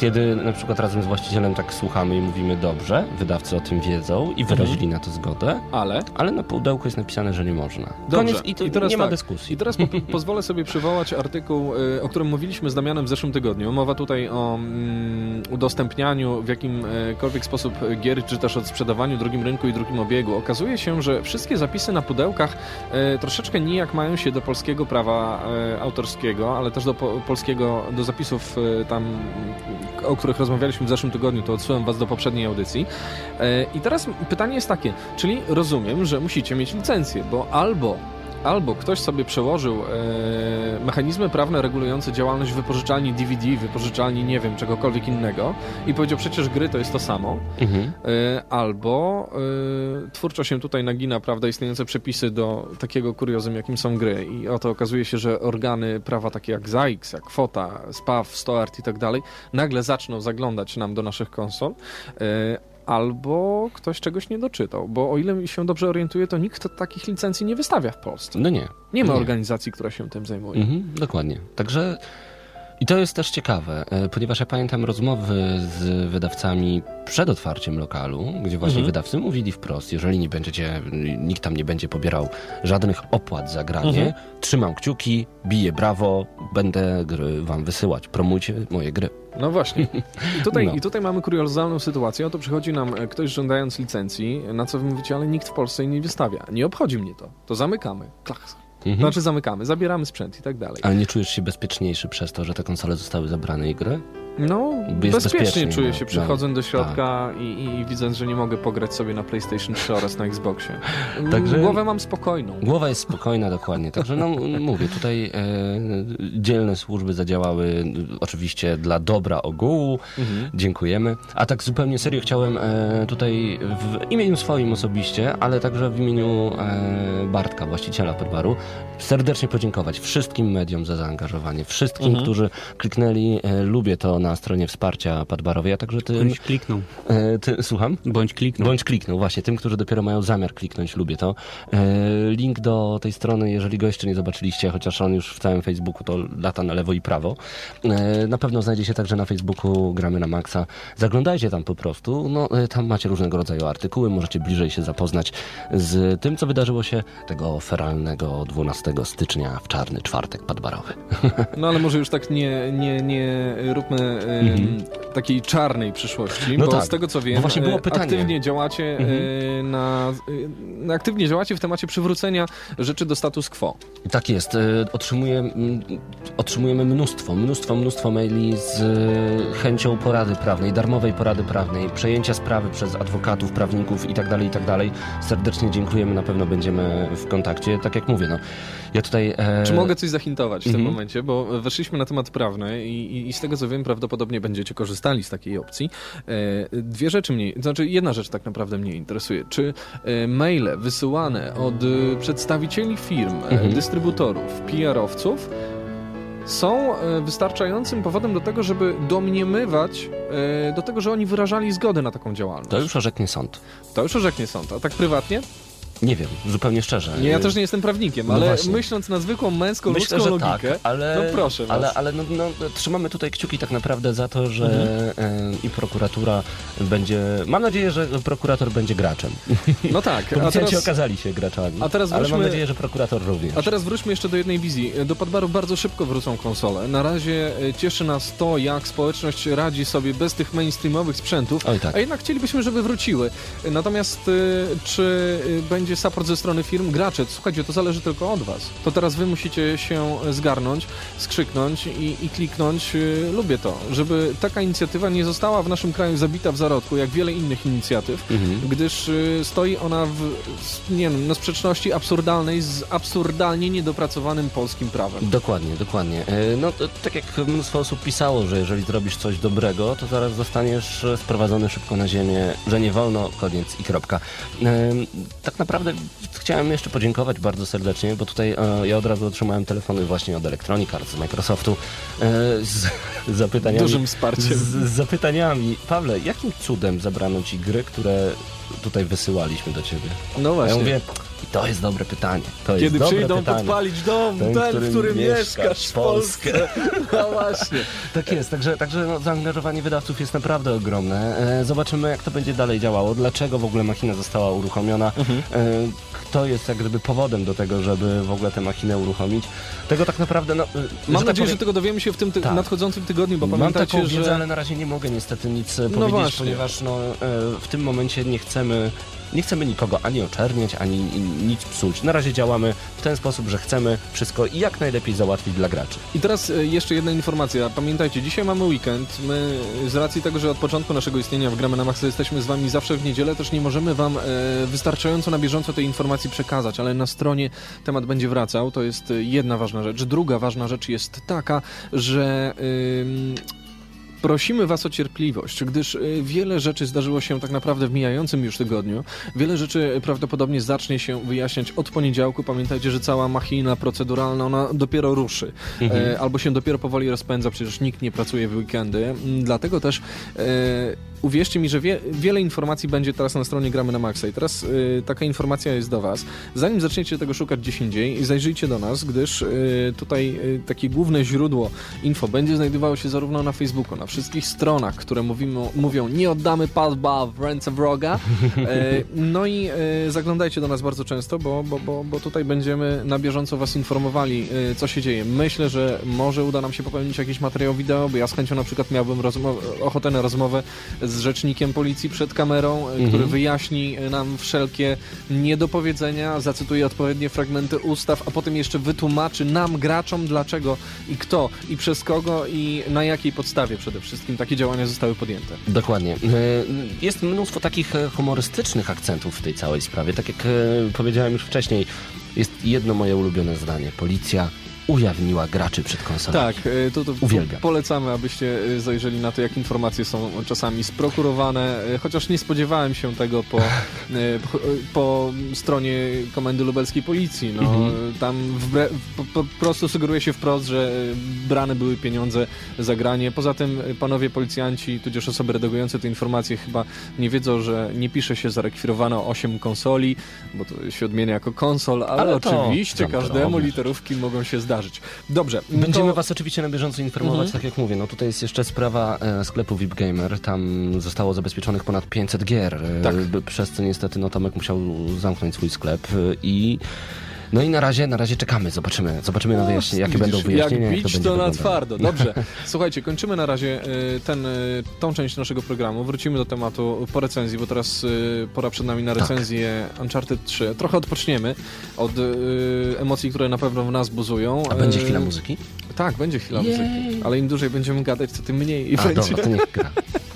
Kiedy na przykład razem z właścicielem tak słuchamy i mówimy dobrze, wydawcy o tym wiedzą i wyrazili na to zgodę, Ale ale na pudełku jest napisane, że nie można. Dobrze. Koniec i, to I teraz nie ma tak. dyskusji. I teraz po, *laughs* pozwolę sobie przywołać artykuł, y, o którym mówiliśmy z Damianem w zeszłym tygodniu. Mowa tutaj o mm, udostępnianiu w jakimkolwiek sposób gier, czy też odsprzedawaniu, drugim rynku i drugim obiegu. Okazuje się, że wszystkie zapisy na pudełkach e, troszeczkę nijak mają się do polskiego prawa e, autorskiego, ale też do po, polskiego, do zapisów e, tam, o których rozmawialiśmy w zeszłym tygodniu, to odsyłam was do poprzedniej audycji. E, I teraz pytanie jest takie, czyli rozumiem, że musicie mieć licencję, bo albo albo ktoś sobie przełożył e, mechanizmy prawne regulujące działalność wypożyczalni DVD, wypożyczalni nie wiem, czegokolwiek innego i powiedział przecież gry to jest to samo, Mhm. e, albo e, twórczo się tutaj nagina, prawda, istniejące przepisy do takiego kuriozum, jakim są gry. I oto okazuje się, że organy prawa takie jak ZAIX, jak FOTA, SPAW, STOART i tak dalej, nagle zaczną zaglądać nam do naszych konsol, e, albo ktoś czegoś nie doczytał, bo o ile się dobrze orientuję, to nikt takich licencji nie wystawia w Polsce. No nie. Nie ma Nie. organizacji, która się tym zajmuje. Mhm, dokładnie. Także i to jest też ciekawe, e, ponieważ ja pamiętam rozmowy z wydawcami przed otwarciem lokalu, gdzie właśnie Mhm. wydawcy mówili wprost, jeżeli nie będziecie, nikt tam nie będzie pobierał żadnych opłat za granie, Mhm. trzymam kciuki, biję brawo, będę gry wam wysyłać, promujcie moje gry. No właśnie. I tutaj, *laughs* No. I tutaj mamy kuriozalną sytuację. Oto przychodzi nam e, ktoś żądając licencji, na co wy mówicie, ale nikt w Polsce jej nie wystawia. Nie obchodzi mnie to. To zamykamy. Klaks. Mhm. Znaczy zamykamy, zabieramy sprzęt i tak dalej. Ale nie czujesz się bezpieczniejszy przez to, że te konsole zostały zabrane i gry? No, bezpiecznie bezpiecznie, czuję no, się, no, przychodząc do środka i, i, i widząc, że nie mogę pograć sobie na PlayStation 3 oraz na Xboxie. Także- Głowę mam spokojną. Głowa jest spokojna, dokładnie. Także no mówię, tutaj e, dzielne służby zadziałały e, oczywiście dla dobra ogółu. Mhm. Dziękujemy. A tak zupełnie serio chciałem e, tutaj w imieniu swoim osobiście, ale także w imieniu e, Bartka, właściciela Podbaru, serdecznie podziękować wszystkim mediom za zaangażowanie, wszystkim, Mhm. którzy kliknęli e, lubię to na stronie wsparcia Podbarowej, a także tym, Bądź kliknął. e, ty, słucham? Bądź kliknął. Bądź kliknął, właśnie, tym, którzy dopiero mają zamiar kliknąć, lubię to. E, link do tej strony, jeżeli go jeszcze nie zobaczyliście, chociaż on już w całym Facebooku to lata na lewo i prawo, e, na pewno znajdzie się także na Facebooku Gramy na Maxa. Zaglądajcie tam po prostu, no e, tam macie różnego rodzaju artykuły, możecie bliżej się zapoznać z tym, co wydarzyło się tego feralnego 12 stycznia w czarny czwartek padbarowy. No ale może już tak nie, nie, nie róbmy Mhm. Takiej czarnej przyszłości, No bo tak, z tego co wiem, właśnie było e, pytanie. aktywnie działacie Mhm. e, na, e, aktywnie działacie w temacie przywrócenia rzeczy do status quo. Tak jest. Otrzymuję, otrzymujemy mnóstwo, mnóstwo, mnóstwo maili z chęcią porady prawnej, darmowej porady prawnej, przejęcia sprawy przez adwokatów, prawników itd., itd. Serdecznie dziękujemy, na pewno będziemy w kontakcie. Tak jak mówię, no, ja tutaj... Czy mogę coś zahintować w tym Mhm. momencie, bo weszliśmy na temat prawny i, i, i z tego co wiem, prawdopodobnie będziecie korzystali z takiej opcji. E, dwie rzeczy mnie, to znaczy jedna rzecz tak naprawdę mnie interesuje. Czy e, maile wysyłane od e, przedstawicieli firm, Mhm. dystrybutorów, PR-owców są wystarczającym powodem do tego, żeby domniemywać do tego, że oni wyrażali zgodę na taką działalność. To już orzeknie sąd. To już orzeknie sąd. A tak prywatnie? Nie wiem, zupełnie szczerze. Nie, ja też nie jestem prawnikiem, No ale właśnie. myśląc na zwykłą męską, Myślę, ludzką że logikę, tak, ale, no proszę was. ale, ale no, no, trzymamy tutaj kciuki tak naprawdę za to, że Mhm. e, i prokuratura będzie, mam nadzieję, że prokurator będzie graczem. No tak, *laughs* Policjanci teraz, okazali się graczami, a teraz ale mam wróćmy- nadzieję, że prokurator również. a teraz wróćmy jeszcze do jednej wizji. Do Padbaru bardzo szybko wrócą konsole. Na razie e, cieszy nas to, jak społeczność radzi sobie bez tych mainstreamowych sprzętów, Oj tak. a jednak chcielibyśmy, żeby wróciły. Natomiast e, czy e, będzie support ze strony firm? Gracze, słuchajcie, to zależy tylko od was. To teraz wy musicie się zgarnąć, skrzyknąć i, i kliknąć. e, Lubię to, żeby taka inicjatywa nie została w naszym kraju zabita w zarodku, jak wiele innych inicjatyw, Mhm. gdyż y, stoi ona w nie wiem, no, sprzeczności absurdalnej z absurdalnie niedopracowanym polskim prawem. Dokładnie, dokładnie. E, No to, tak jak mnóstwo osób pisało, że jeżeli zrobisz coś dobrego, to zaraz zostaniesz e, sprowadzony szybko na ziemię, że nie wolno, koniec i kropka. E, Tak naprawdę chciałem jeszcze podziękować bardzo serdecznie, bo tutaj e, ja od razu otrzymałem telefony właśnie od Electronic Arts z Microsoftu e, z zapytaniami. Dużym wsparciem. Z, z zapytaniami. Pawle, jakim cudem zabrano ci gry, które tutaj wysyłaliśmy do ciebie? No właśnie. ja mówię, i to jest dobre pytanie. To Kiedy przyjdą pytanie. podpalić dom, ten, Ten, w którym mieszkasz, w Polsce. *laughs* No właśnie. Tak jest, także, także no, zaangażowanie wydawców jest naprawdę ogromne. E, zobaczymy, jak to będzie dalej działało, dlaczego w ogóle machina została uruchomiona, Mhm. e, kto jest jak gdyby powodem do tego, żeby w ogóle tę machinę uruchomić. Tego tak naprawdę, no... e, Mam że tak nadzieję, powiem, że tego dowiemy się w tym ty- Tak. nadchodzącym tygodniu, bo Mam pamiętajcie, taką wiedzę, że... ale na razie nie mogę niestety nic No powiedzieć, właśnie. ponieważ no, w tym momencie nie chcemy, nie chcemy nikogo ani oczerniać, ani nic psuć. Na razie działamy w ten sposób, że chcemy wszystko jak najlepiej załatwić dla graczy. I teraz e, jeszcze jedna informacja. Pamiętajcie, dzisiaj mamy weekend. My e, z racji tego, że od początku naszego istnienia w Gramy na Maxa jesteśmy z wami zawsze w niedzielę, też nie możemy wam e, wystarczająco na bieżąco tej informacji przekazać, ale na stronie temat będzie wracał. To jest jedna ważna rzecz. Druga ważna rzecz jest taka, że... ym, Prosimy Was o cierpliwość, gdyż y, wiele rzeczy zdarzyło się tak naprawdę w mijającym już tygodniu. Wiele rzeczy prawdopodobnie zacznie się wyjaśniać od poniedziałku. Pamiętajcie, że cała machina proceduralna, ona dopiero ruszy. E, albo się dopiero powoli rozpędza, przecież nikt nie pracuje w weekendy. Dlatego też e, uwierzcie mi, że wie, wiele informacji będzie teraz na stronie Gramy na Maxa. I teraz e, taka informacja jest do Was. Zanim zaczniecie tego szukać gdzieś indziej, zajrzyjcie do nas, gdyż e, tutaj e, takie główne źródło info będzie znajdowało się zarówno na Facebooku, na wszystkich stronach, które mówimy, mówią nie oddamy padba w ręce wroga. *laughs* No i zaglądajcie do nas bardzo często, bo, bo, bo, bo tutaj będziemy na bieżąco Was informowali, co się dzieje. Myślę, że może uda nam się popełnić jakiś materiał wideo, bo ja z chęcią na przykład miałbym ochotę na rozmowę z rzecznikiem policji przed kamerą, e, który wyjaśni e, nam wszelkie niedopowiedzenia, zacytuje odpowiednie fragmenty ustaw, a potem jeszcze wytłumaczy nam, graczom, dlaczego i kto i przez kogo i na jakiej podstawie przede wszystkim takie działania zostały podjęte. Dokładnie. E, Jest mnóstwo takich humorystycznych akcentów w tej całej sprawie. Tak jak powiedziałem już wcześniej, jest jedno moje ulubione zdanie. Policja ujawniła graczy przed konsolami. Tak, e, to, to Uwielbiam. polecamy, abyście e, zajrzeli na to, jak informacje są czasami sprokurowane, e, chociaż nie spodziewałem się tego po, *laughs* po, po stronie Komendy Lubelskiej Policji. No, Mhm. Tam wbre, po, po prostu sugeruje się wprost, że brane były pieniądze za granie. Poza tym panowie policjanci, tudzież osoby redagujące te informacje chyba nie wiedzą, że nie pisze się zarekwirowano 8 konsoli, bo to się odmienia jako konsol, ale, Ale oczywiście każdemu literówki mogą się Dobrze. Będziemy to... Was oczywiście na bieżąco informować, Mhm. tak jak mówię. No tutaj jest jeszcze sprawa e, sklepu VIP Gamer. Tam zostało zabezpieczonych ponad 500 gier, e, Tak. przez co niestety no, Tomek musiał zamknąć swój sklep e, i no i na razie, na razie czekamy, zobaczymy, zobaczymy na wyjaśnienie, jakie będą wyjaśnienia, Jak jak to bić to na twardo. Dobrze. *laughs* Słuchajcie, kończymy na razie y, ten, y, tą część naszego programu. Wrócimy do tematu po recenzji, bo teraz y, pora przed nami na Tak. recenzję Uncharted 3. Trochę odpoczniemy od emocji, które na pewno w nas buzują. A będzie chwila muzyki? Tak, będzie chwila Jej. muzyki. Ale im dłużej będziemy gadać, to tym mniej i A, będzie. dobra, to niech gra. *laughs*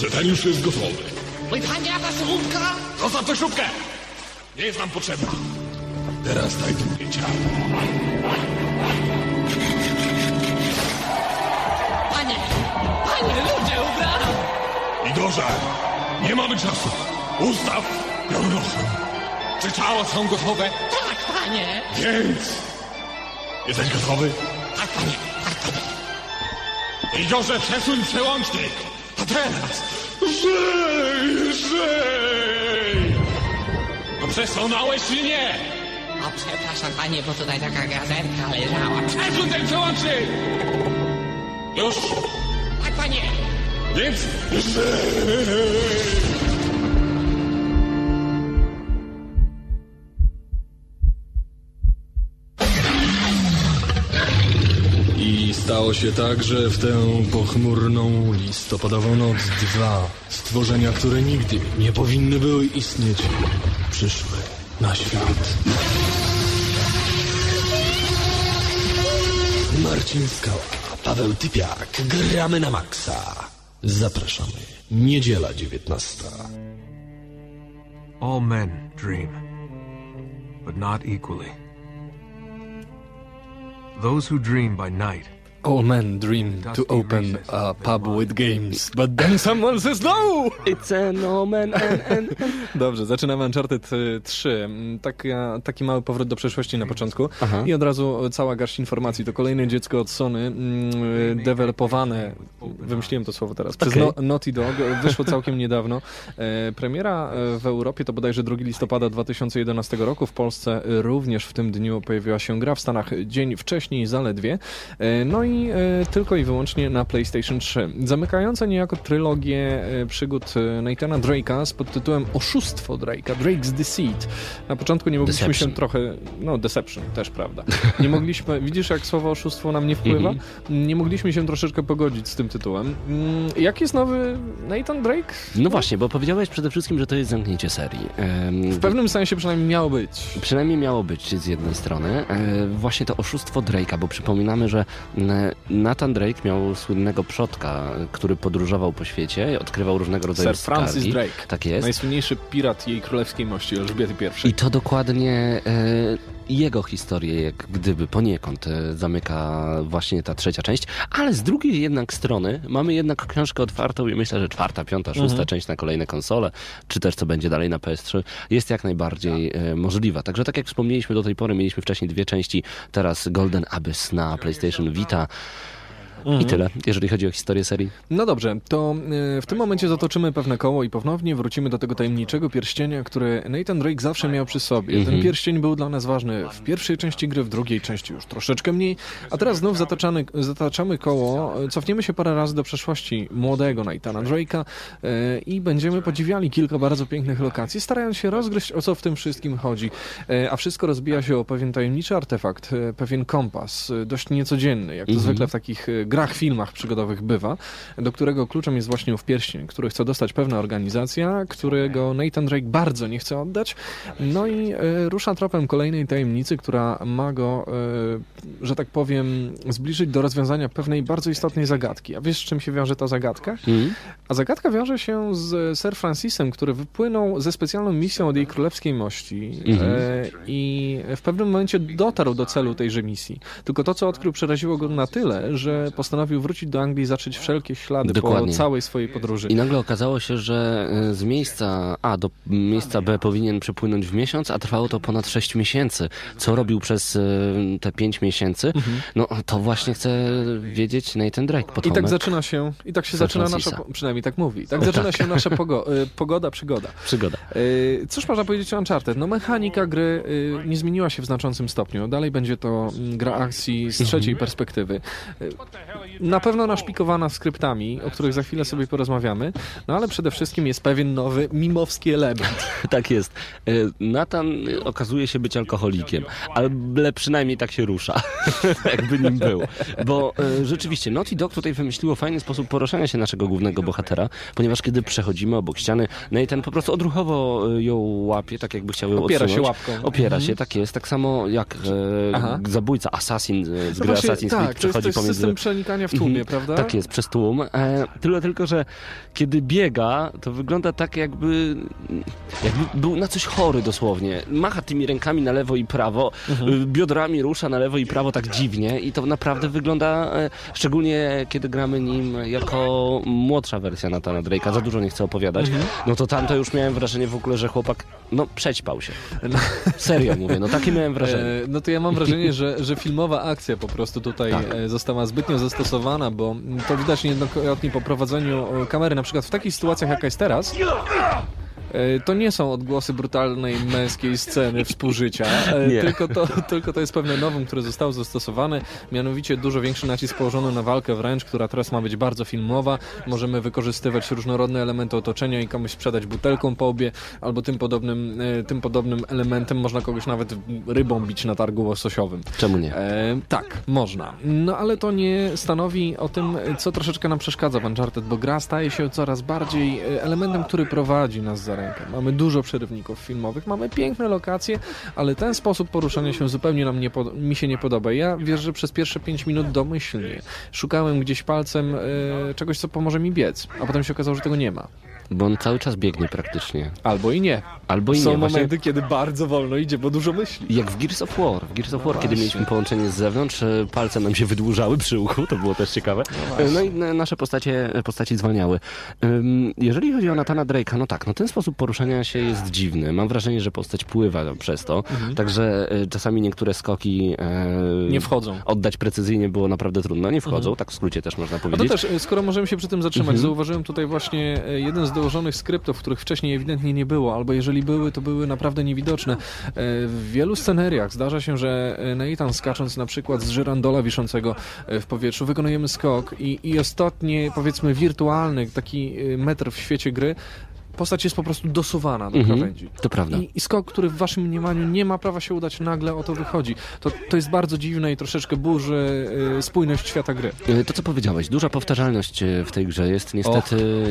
Dobrze, ten już jest gotowy. Mój panie, a ta słupka? Zostaw tę śrubkę! Nie jest nam potrzebna. Teraz daj drugie ciało. Panie, panie, ludzie ubrano! Igorze, nie mamy czasu. Ustaw piononochron. Czy ciała są gotowe? Tak, panie! Więc... Jesteś gotowy? Tak, panie, tak, panie! Igorze, przesuń przełącznik! A teraz... Żyj, żyj! No przesunąłeś czy nie? O, przepraszam, panie, bo tutaj taka gazerka leżała. Przesuń ten przełącznik! Już? Tak, panie! Więc... Żyj! Stało się tak, że w tę pochmurną listopadową noc dwa stworzenia, które nigdy nie powinny były istnieć, przyszły na świat. Marcin Skała, Paweł Typiak, gramy na maksa. Zapraszamy. Niedziela 19. All men dream, but not equally. Those who dream by night All men dream to open a pub with games, but then someone says no! It's an omen, an, an. Dobrze, zaczynamy Uncharted y, 3. Mm, Taki, taki mały powrót do przeszłości na początku Aha. i od razu cała garść informacji. To kolejne dziecko od Sony, mm, y, dewelopowane, wymyśliłem to słowo teraz, przez Okej. no, Naughty Dog, wyszło całkiem niedawno. E, Premiera e, w Europie to bodajże 2 listopada 2011 roku, w Polsce e, również w tym dniu pojawiła się gra, w Stanach dzień wcześniej zaledwie. E, No i e, tylko i wyłącznie na PlayStation 3. Zamykająca niejako trylogię e, przygód e, Nathana Drake'a z pod tytułem Oszustwo Drake'a, Drake's Deceit. Na początku nie mogliśmy Deception. się trochę... No, Deception też, prawda. Nie mogliśmy... *laughs* Widzisz, jak słowo oszustwo na mnie wpływa? Mhm. Nie mogliśmy się troszeczkę pogodzić z tym tytułem. Mm, Jak jest nowy Nathan Drake? No właśnie, bo powiedziałeś przede wszystkim, że to jest zamknięcie serii. Em, W pewnym sensie przynajmniej miało być. Przynajmniej miało być z jednej strony. E, właśnie to oszustwo Drake'a, bo przypominamy, że Nathan Drake miał słynnego przodka, który podróżował po świecie i odkrywał różnego rodzaju Sir Francis skargi. Drake. Tak jest. Najsłynniejszy pirat jej królewskiej mości, Elżbiety I. I to dokładnie e, jego historię, jak gdyby poniekąd e, zamyka właśnie ta trzecia część, ale z drugiej jednak strony mamy jednak książkę otwartą i myślę, że czwarta, piąta, szósta Mhm. część na kolejne konsole, czy też co będzie dalej na PS3, jest jak najbardziej e, możliwa. Także tak jak wspomnieliśmy do tej pory, mieliśmy wcześniej dwie części, teraz Golden Abyss na PlayStation Vita. I Mhm. tyle, jeżeli chodzi o historię serii. No dobrze, to e, w tym momencie zatoczymy pewne koło i ponownie wrócimy do tego tajemniczego pierścienia, który Nathan Drake zawsze miał przy sobie. Ten Mhm. pierścień był dla nas ważny w pierwszej części gry, w drugiej części już troszeczkę mniej, a teraz znów zataczamy, zataczamy koło, cofniemy się parę razy do przeszłości młodego Nathana Drake'a e, i będziemy podziwiali kilka bardzo pięknych lokacji, starając się rozgryźć o co w tym wszystkim chodzi. E, a wszystko rozbija się o pewien tajemniczy artefakt, pewien kompas, dość niecodzienny, jak to Mhm. zwykle w takich grach, filmach przygodowych bywa, do którego kluczem jest właśnie ów pierścień, który chce dostać pewna organizacja, którego Nathan Drake bardzo nie chce oddać. No i e, rusza tropem kolejnej tajemnicy, która ma go, e, że tak powiem, zbliżyć do rozwiązania pewnej bardzo istotnej zagadki. A wiesz, z czym się wiąże ta zagadka? Mhm. A zagadka wiąże się z Sir Francisem, który wypłynął ze specjalną misją od jej królewskiej mości Mhm. e, i w pewnym momencie dotarł do celu tejże misji. Tylko to, co odkrył, przeraziło go na tyle, że postanowił wrócić do Anglii i zacząć wszelkie ślady Dokładnie. po całej swojej podróży. I nagle okazało się, że e, z miejsca A do miejsca B powinien przepłynąć w miesiąc, a trwało to ponad 6 miesięcy. Co robił przez e, te 5 miesięcy? No to właśnie chce wiedzieć Nathan Drake, Mhm. I potomek. tak zaczyna się, i tak się zaczyna nasza, przynajmniej tak mówi, tak zaczyna tak. się nasza pogo, y, pogoda, przygoda. Przygoda. Cóż można powiedzieć o Uncharted? No mechanika gry nie zmieniła się w znaczącym stopniu. Dalej będzie to mm, gra akcji z trzeciej perspektywy. Na pewno naszpikowana skryptami, o których za chwilę sobie porozmawiamy, no ale przede wszystkim jest pewien nowy mimowski element. *laughs* Tak jest. E, Nathan okazuje się być alkoholikiem, ale przynajmniej tak się rusza, *laughs* jakby nim był. Bo e, rzeczywiście Naughty Dog tutaj wymyśliło fajny sposób poruszania się naszego głównego bohatera, ponieważ kiedy przechodzimy obok ściany, Nathan po prostu odruchowo e, ją łapie, tak jakby chciał ją Opiera odsunąć. się łapką. Opiera Mhm. się, tak jest. Tak samo jak e, zabójca, assassin z No gry właśnie, Assassin's Creed tak, to jest, przechodzi to jest pomiędzy... przenikania w tłumie, Mhm. prawda? Tak jest, przez tłum. E, tyle tylko, że kiedy biega, to wygląda tak jakby, jakby był na coś chory dosłownie. Macha tymi rękami na lewo i prawo, Mhm. y, biodrami rusza na lewo i prawo tak dziwnie i to naprawdę wygląda, e, szczególnie kiedy gramy nim jako młodsza wersja Natana Drake'a, za dużo nie chcę opowiadać, Mhm. no to tam to już miałem wrażenie w ogóle, że chłopak, no przećpał się. Serio mówię, no takie miałem wrażenie. E, No to ja mam wrażenie, *laughs* że, że filmowa akcja po prostu tutaj Tak. e, została zbytnio zastosowana, bo to widać niejednokrotnie po prowadzeniu kamery, na przykład w takich sytuacjach, jaka jest teraz. E, To nie są odgłosy brutalnej męskiej sceny współżycia, e, *laughs* Nie. tylko to, tylko to jest pewne nowum, które zostało zastosowane, mianowicie dużo większy nacisk położono na walkę wręcz, która teraz ma być bardzo filmowa. Możemy wykorzystywać różnorodne elementy otoczenia i komuś sprzedać butelką po obie, albo tym podobnym, e, tym podobnym elementem można kogoś nawet rybą bić na targu łososiowym. Czemu nie? E, tak, można. No ale to nie stanowi o tym, co troszeczkę nam przeszkadza w Uncharted, bo gra staje się coraz bardziej elementem, który prowadzi nas za rękę. Mamy dużo przerywników filmowych, mamy piękne lokacje, ale ten sposób poruszania się zupełnie nam nie mi się nie podoba. Ja wiesz, że przez pierwsze 5 minut domyślnie szukałem gdzieś palcem e, czegoś, co pomoże mi biec, a potem się okazało, że tego nie ma. Bo on cały czas biegnie praktycznie. Albo i nie. Albo i Są nie. Właśnie- momenty, kiedy bardzo wolno idzie, bo dużo myśli. Jak w Gears of War. W Gears of War, kiedy właśnie. mieliśmy połączenie z zewnątrz, e, palce nam się wydłużały przy uchu, to było też ciekawe. E, No, i na- nasze postacie, postaci zwalniały. Jeżeli chodzi o Natana Drake'a, no tak, no ten sposób poruszania się jest dziwny. Mam wrażenie, że postać pływa przez to, także e, czasami niektóre skoki e, Nie wchodzą. oddać precyzyjnie było naprawdę trudno. Nie wchodzą, tak w skrócie też można A to powiedzieć. też, e, skoro możemy się przy tym zatrzymać, Mhm. zauważyłem tutaj właśnie e, jeden z dołożonych skryptów, których wcześniej ewidentnie nie było, albo jeżeli były, to były naprawdę niewidoczne. E, W wielu sceneriach zdarza się, że e, Nathan skacząc na przykład z żyrandola wiszącego e, w powietrzu, wykonujemy skok i, i ostatnie, powiedzmy, wirtualny taki metr w świecie gry, postać jest po prostu dosuwana do Mhm, krawędzi. to prawda. I, I skok, który w waszym mniemaniu nie ma prawa się udać, nagle o to wychodzi. To, to jest bardzo dziwne i troszeczkę burzy e, spójność świata gry. E, To, co powiedziałeś, duża powtarzalność e, w tej grze jest niestety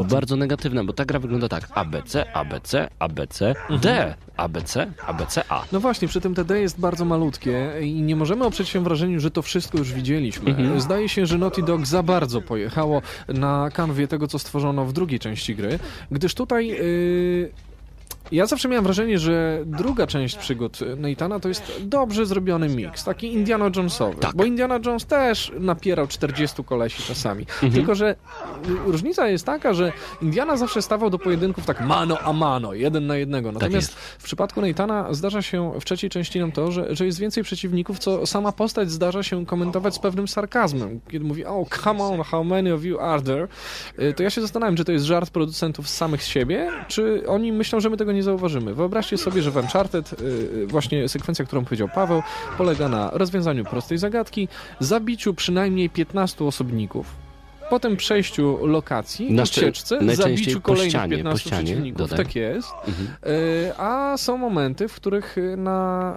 Och, bardzo negatywna, bo ta gra wygląda tak. ABC, ABC, ABC, D, ABC, ABC, A. No właśnie, przy tym TD jest bardzo malutkie i nie możemy oprzeć się wrażeniu, że to wszystko już widzieliśmy. Mhm. Zdaje się, że Naughty Dog za bardzo pojechało na kanwie tego, co stworzono w drugiej części gry, gdyż tutaj... Ja zawsze miałem wrażenie, że druga część przygód Nathana to jest dobrze zrobiony miks, taki Indiana Jonesowy. Tak. Bo Indiana Jones też napierał 40 kolesi czasami. Mhm. Tylko, że różnica jest taka, że Indiana zawsze stawał do pojedynków tak mano a mano, jeden na jednego. Natomiast jest. w przypadku Nathana zdarza się w trzeciej części nam to, że, że jest więcej przeciwników, co sama postać zdarza się komentować z pewnym sarkazmem. Kiedy mówi, oh, come on, how many of you are there? Y, To ja się zastanawiam, czy to jest żart producentów samych z siebie, czy oni myślą, że my tego nie zauważymy. Wyobraźcie sobie, że w Uncharted y, właśnie sekwencja, którą powiedział Paweł, polega na rozwiązaniu prostej zagadki, zabiciu przynajmniej 15 osobników, potem przejściu lokacji, Na ucieczce, najczęściej zabiciu po kolejnych ścianie, 15 po ścianie, przeciwników. dodaj. Tak jest. Mhm. Y, A są momenty, w których na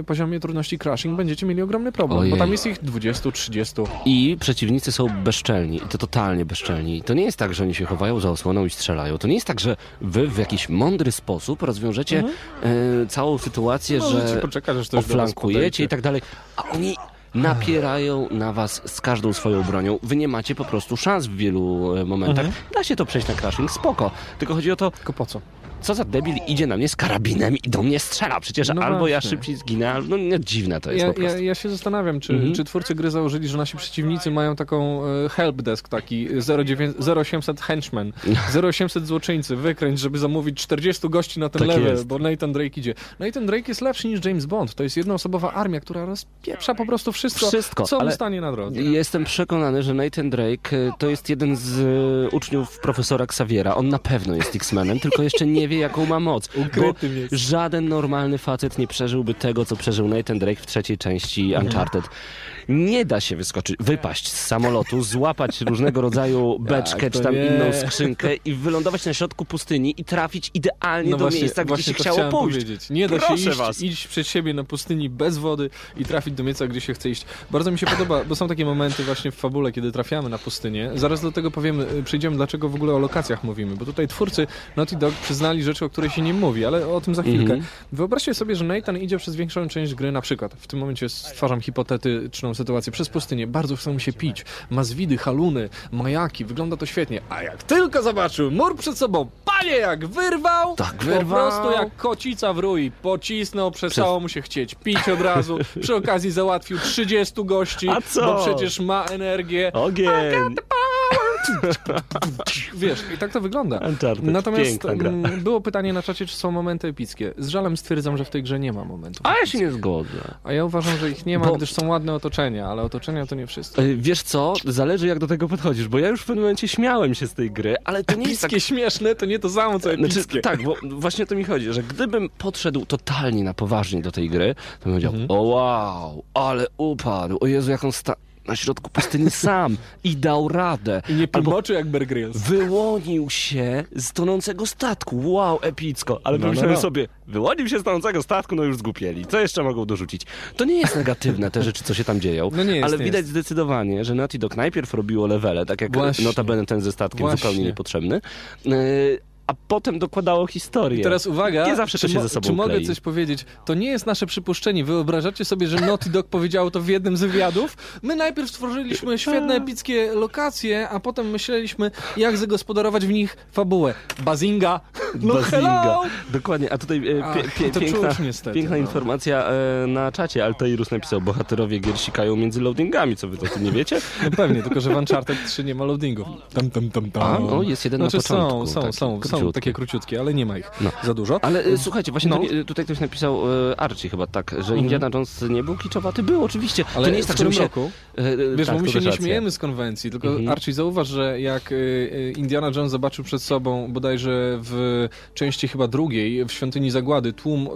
y, poziomie trudności crashing będziecie mieli ogromny problem, Ojej. bo tam jest ich 20, 30. I przeciwnicy są bezczelni, i to totalnie bezczelni. To nie jest tak, że oni się chowają za osłoną i strzelają. To nie jest tak, że wy w jakiś mądry sposób rozwiążecie e, całą sytuację, Możecie że poczekać, aż oflankujecie i tak dalej, a oni napierają na was z każdą swoją bronią. Wy nie macie po prostu szans w wielu e, momentach. Mhm. Da się to przejść na crashing, spoko. Tylko chodzi o to, Tylko po co? Co za debil idzie na mnie z karabinem i do mnie strzela. Przecież No albo ja właśnie. szybciej zginę, albo no dziwne to jest Ja, po ja, prostu. ja się zastanawiam, czy, Mhm. czy twórcy gry założyli, że nasi przeciwnicy mają taką e, helpdesk taki 09 0800 henchmen, *laughs* 0800 złoczyńcy, wykręć, żeby zamówić 40 gości na ten Tak level, bo Nathan Drake idzie. Nathan Drake jest lepszy niż James Bond. To jest jednoosobowa armia, która rozpieprza po prostu wszystko, Wszystko, co mu stanie na drodze. Jestem przekonany, że Nathan Drake e, to jest jeden z e, uczniów profesora Xaviera. On na pewno jest X-Menem, tylko jeszcze nie nie wie, jaką ma moc. Ukrytym jest. żaden normalny facet nie przeżyłby tego, co przeżył Nathan Drake w trzeciej części Uncharted. Nie da się wyskoczyć, wypaść z samolotu, złapać różnego rodzaju *laughs* beczkę Tak, czy tam nie. inną skrzynkę i wylądować na środku pustyni i trafić idealnie do miejsca, gdzie się No chciało pójść. Powiedzieć. Nie da Proszę się iść, was. iść przed siebie na pustyni bez wody i trafić do miejsca, gdzie się chce iść. Bardzo mi się podoba, bo są takie momenty właśnie w fabule, kiedy trafiamy na pustynię. Zaraz do tego powiemy, y, przyjdziemy, dlaczego w ogóle o lokacjach mówimy, bo tutaj twórcy Naughty Dog przyznali rzeczy, o których się nie mówi, ale o tym za chwilkę. Mhm. Wyobraźcie sobie, że Nathan idzie przez większą część gry, na przykład, w tym momencie stwarzam hipotetyczną sytuację, przez pustynię, bardzo chce mu się pić, ma zwidy, haluny, majaki, wygląda to świetnie, a jak tylko zobaczył mur przed sobą, panie jak wyrwał, Tak, po wyrwał. prostu jak kocica w rój, pocisnął, przestało mu się chcieć pić od razu, przy okazji załatwił 30 gości, A co? bo przecież ma energię, Ogień! *laughs* wiesz, i tak to wygląda. Uncharted, Natomiast piękna gra. mm, było pytanie na czacie, czy są momenty epickie. Z żalem stwierdzam, że w tej grze nie ma momentów. A ja się nie zgodzę. A ja uważam, że ich nie ma, Bo- gdyż są ładne otoczenia, ale otoczenia to nie wszystko. Wiesz co, zależy jak do tego podchodzisz, bo ja już w pewnym momencie śmiałem się z tej gry, ale to nie jest tak... Epickie, śmieszne, to nie to samo, co epickie. Znaczy, tak, bo właśnie o to mi chodzi, że gdybym podszedł totalnie na poważnie do tej gry, to bym powiedział, Mhm. o wow, ale upadł, o Jezu, jak on sta na środku pustyni *laughs* sam i dał radę. I nie plumoczył jak Bear Grylls. wyłonił się z tonącego statku, wow, epicko. Ale No, pomyślałem no, no. sobie, wyłonił się z tonącego statku, no już zgłupieli. Co jeszcze mogą dorzucić? To nie jest negatywne, te rzeczy, co się tam dzieją, No nie jest, ale nie widać jest. zdecydowanie, że Naughty Dog najpierw robiło levele, tak jak Właśnie. notabene ten ze statkiem Właśnie. zupełnie niepotrzebny, yy, a potem dokładało historię. I teraz uwaga, Nie zawsze to czy, się ze sobą czy mogę coś powiedzieć? To nie jest nasze przypuszczenie. Wyobrażacie sobie, że Naughty Dog powiedziało to w jednym z wywiadów? My najpierw stworzyliśmy świetne, epickie lokacje, a potem myśleliśmy, jak zagospodarować w nich fabułę. Bazinga! *laughs* No Bazinga. hello! Dokładnie, a tutaj e, pie, Ach, pie, piękna, niestety, piękna no. informacja e, na czacie. Altairus napisał, bohaterowie gier sikają między loadingami, co wy to tu nie wiecie? No *laughs* pewnie, tylko że w Uncharted 3 nie ma loadingów. Tam, tam, tam, tam. A, no, jest jeden na znaczy, początku, Są, są, są, są króciutki. takie króciutkie, ale nie ma ich No. za dużo. Ale e, słuchajcie, właśnie No. tutaj ktoś napisał, e, Archie chyba tak, że Indiana Jones nie był kiczowaty. Był oczywiście. Ale to nie jest tak, że mi się... roku? E, Wiesz, tak, bo my się nie racja. śmiejemy z konwencji, tylko Mhm. Archie zauważ, że jak y, y, Indiana Jones zobaczył przed sobą bodajże w części chyba drugiej, w Świątyni Zagłady, tłum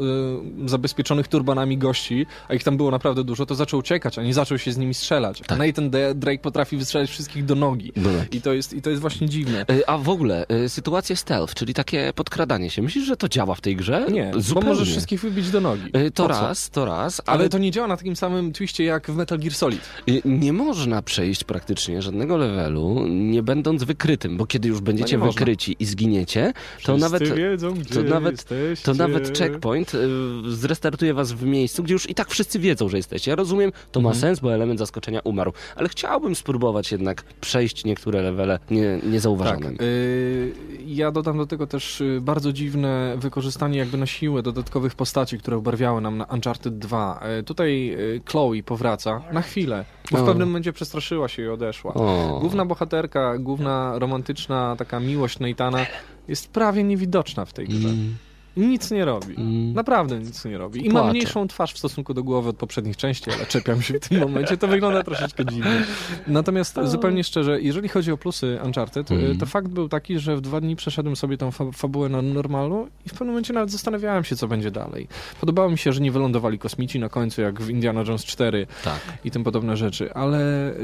y, zabezpieczonych turbanami gości, a ich tam było naprawdę dużo, to zaczął uciekać, a nie zaczął się z nimi strzelać. Tak. A Nathan Drake potrafi wystrzelać wszystkich do nogi. Do. I to jest, i to jest właśnie dziwne. A w ogóle, sytuacja stealth, czyli takie podkradanie się. Myślisz, że to działa w tej grze? Nie, Zupełnie. bo możesz wszystkich wybić do nogi. E, To Po co? raz, to raz, ale, Ale to nie działa na takim samym twiście jak w Metal Gear Solid. Y, Nie można przejść praktycznie żadnego levelu, nie będąc wykrytym, bo kiedy już będziecie No nie można. wykryci i zginiecie, to nawet, wiedzą, to nawet, to nawet checkpoint y, zrestartuje was w miejscu, gdzie już i tak wszyscy wiedzą, że jesteście. Ja rozumiem, to ma Mhm. sens, bo element zaskoczenia umarł, ale chciałbym spróbować jednak przejść niektóre levele nie, niezauważone. Tak. y, ja dodam do tego też y, bardzo dziwne wykorzystanie jakby na siłę dodatkowych postaci, które ubarwiały nam na Uncharted 2. Y, tutaj y, Chloe powraca na chwilę, bo w pewnym momencie przestraszyła się i odeszła. Główna bohaterka, główna romantyczna taka miłość Nathana jest prawie niewidoczna w tej grze. Mm, Nic nie robi. mm. Naprawdę nic nie robi. I ma Płacze. mniejszą twarz w stosunku do głowy od poprzednich części, ale czepiam się w tym momencie. To wygląda troszeczkę dziwnie. Natomiast zupełnie szczerze, jeżeli chodzi o plusy Uncharted, y, Mhm. to fakt był taki, że w dwa dni przeszedłem sobie tą fa fabułę na normalu i w pewnym momencie nawet zastanawiałem się, co będzie dalej. Podobało mi się, że nie wylądowali kosmici na końcu, jak w Indiana Jones 4 Tak. i tym podobne rzeczy, ale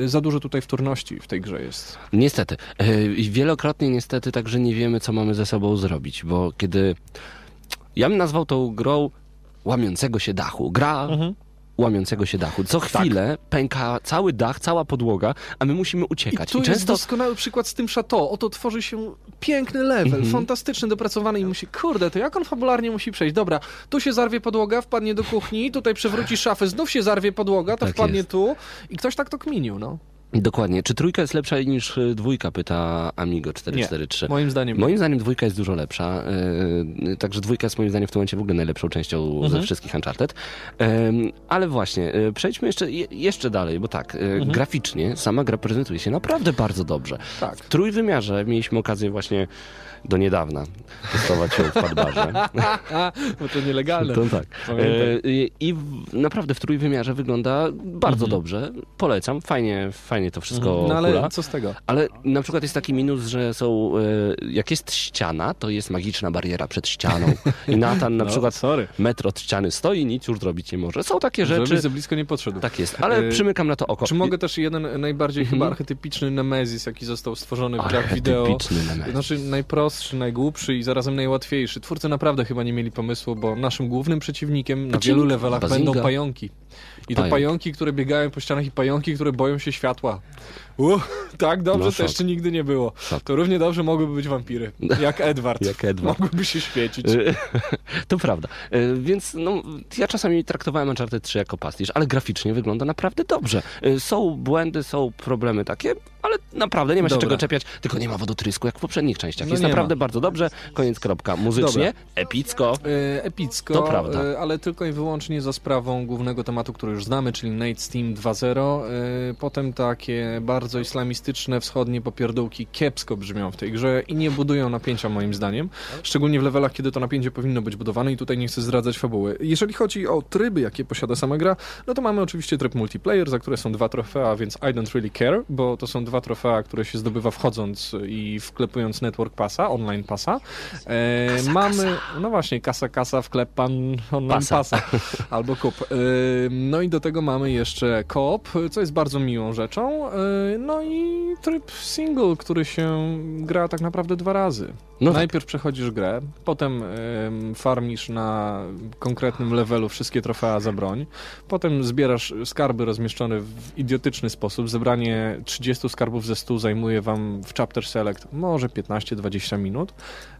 za dużo tutaj wtórności w tej grze jest. Niestety. I wielokrotnie niestety także nie wiemy, co mamy ze sobą zrobić, bo kiedy... Ja bym nazwał tą grą łamiącego się dachu. Gra Mhm. łamiącego się dachu. Co Tak. chwilę pęka cały dach, cała podłoga, a my musimy uciekać. I tu jest często doskonały przykład z tym chateau. Oto tworzy się piękny level, Mhm. fantastyczny, dopracowany i musi, kurde, to jak on fabularnie musi przejść? Dobra, tu się zarwie podłoga, wpadnie do kuchni, tutaj przewróci szafę, znów się zarwie podłoga, to Tak wpadnie jest. tu i ktoś tak to kminił, no. Dokładnie. Czy trójka jest lepsza niż y, dwójka, pyta Amigo 443. Moim zdaniem nie. Moim zdaniem dwójka jest dużo lepsza, yy, także dwójka jest moim zdaniem w tym momencie w ogóle najlepszą częścią Mhm. ze wszystkich Uncharted. Ym, ale właśnie, yy, przejdźmy jeszcze, je, jeszcze dalej, bo tak, yy, graficznie sama gra prezentuje się naprawdę bardzo dobrze. Mhm. Tak. W trójwymiarze mieliśmy okazję właśnie do niedawna testować ją w Padbarze. *laughs* Bo to nielegalne. To tak. E, I w, naprawdę w trójwymiarze wygląda bardzo Mhm. dobrze. Polecam. Fajnie, fajnie to wszystko No ale hula. co z tego? Ale na przykład jest taki minus, że są, e, jak jest ściana, to jest magiczna bariera przed ścianą. I Nathan na *laughs* No, przykład sorry. metr od ściany stoi i nic już zrobić nie może. Są takie Żebyś rzeczy. za blisko nie podszedł. Tak jest, ale E, przymykam na to oko. Czy mogę też jeden najbardziej Mhm. chyba archetypiczny Nemezis, jaki został stworzony w grach wideo. Archetypiczny Nemezis. Znaczy najprostszy, najgłupszy i zarazem najłatwiejszy. Twórcy naprawdę chyba nie mieli pomysłu, bo naszym głównym przeciwnikiem na wielu levelach Bazinga. będą pająki. I to Pająk. pająki, które biegają po ścianach i pająki, które boją się światła. Uff, tak dobrze No, to jeszcze nigdy nie było. Szok. To równie dobrze mogłyby być wampiry. Jak *laughs* Edward. Jak Edward. Mogłyby się świecić. E, *laughs* To prawda. E, Więc no, ja czasami traktowałem Uncharted 3 jako pastisz, ale graficznie wygląda naprawdę dobrze. E, Są błędy, są problemy takie, ale naprawdę nie ma się Dobra. czego czepiać, tylko nie ma wodotrysku jak w poprzednich częściach. No Jest naprawdę ma. bardzo dobrze. Koniec kropka. Muzycznie, epicko. E, epicko, To prawda. e, ale tylko i wyłącznie za sprawą głównego tematu, który już znamy, czyli Nate Steam 2.0. E, Potem takie bardzo islamistyczne, wschodnie popierdółki kiepsko brzmią w tej grze i nie budują napięcia moim zdaniem. Szczególnie w levelach, kiedy to napięcie powinno być budowane i tutaj nie chcę zdradzać fabuły. Jeżeli chodzi o tryby, jakie posiada sama gra, no to mamy oczywiście tryb multiplayer, za które są dwa trofea, więc I don't really care, bo to są dwa trofea, które się zdobywa wchodząc i wklepując Network Passa, online passa. E, mamy, no właśnie, kasa, kasa, wklep pan online Pasa. pasa, *laughs* albo kup. E, no i do tego mamy jeszcze koop, co jest bardzo miłą rzeczą. E, no i tryb single, który się gra tak naprawdę dwa razy. No tak. Najpierw przechodzisz grę, potem em, farmisz na konkretnym levelu wszystkie trofea za broń, potem zbierasz skarby rozmieszczone w idiotyczny sposób. Zebranie 30 skarbów ze 100 zajmuje wam w Chapter Select może 15-20 minut,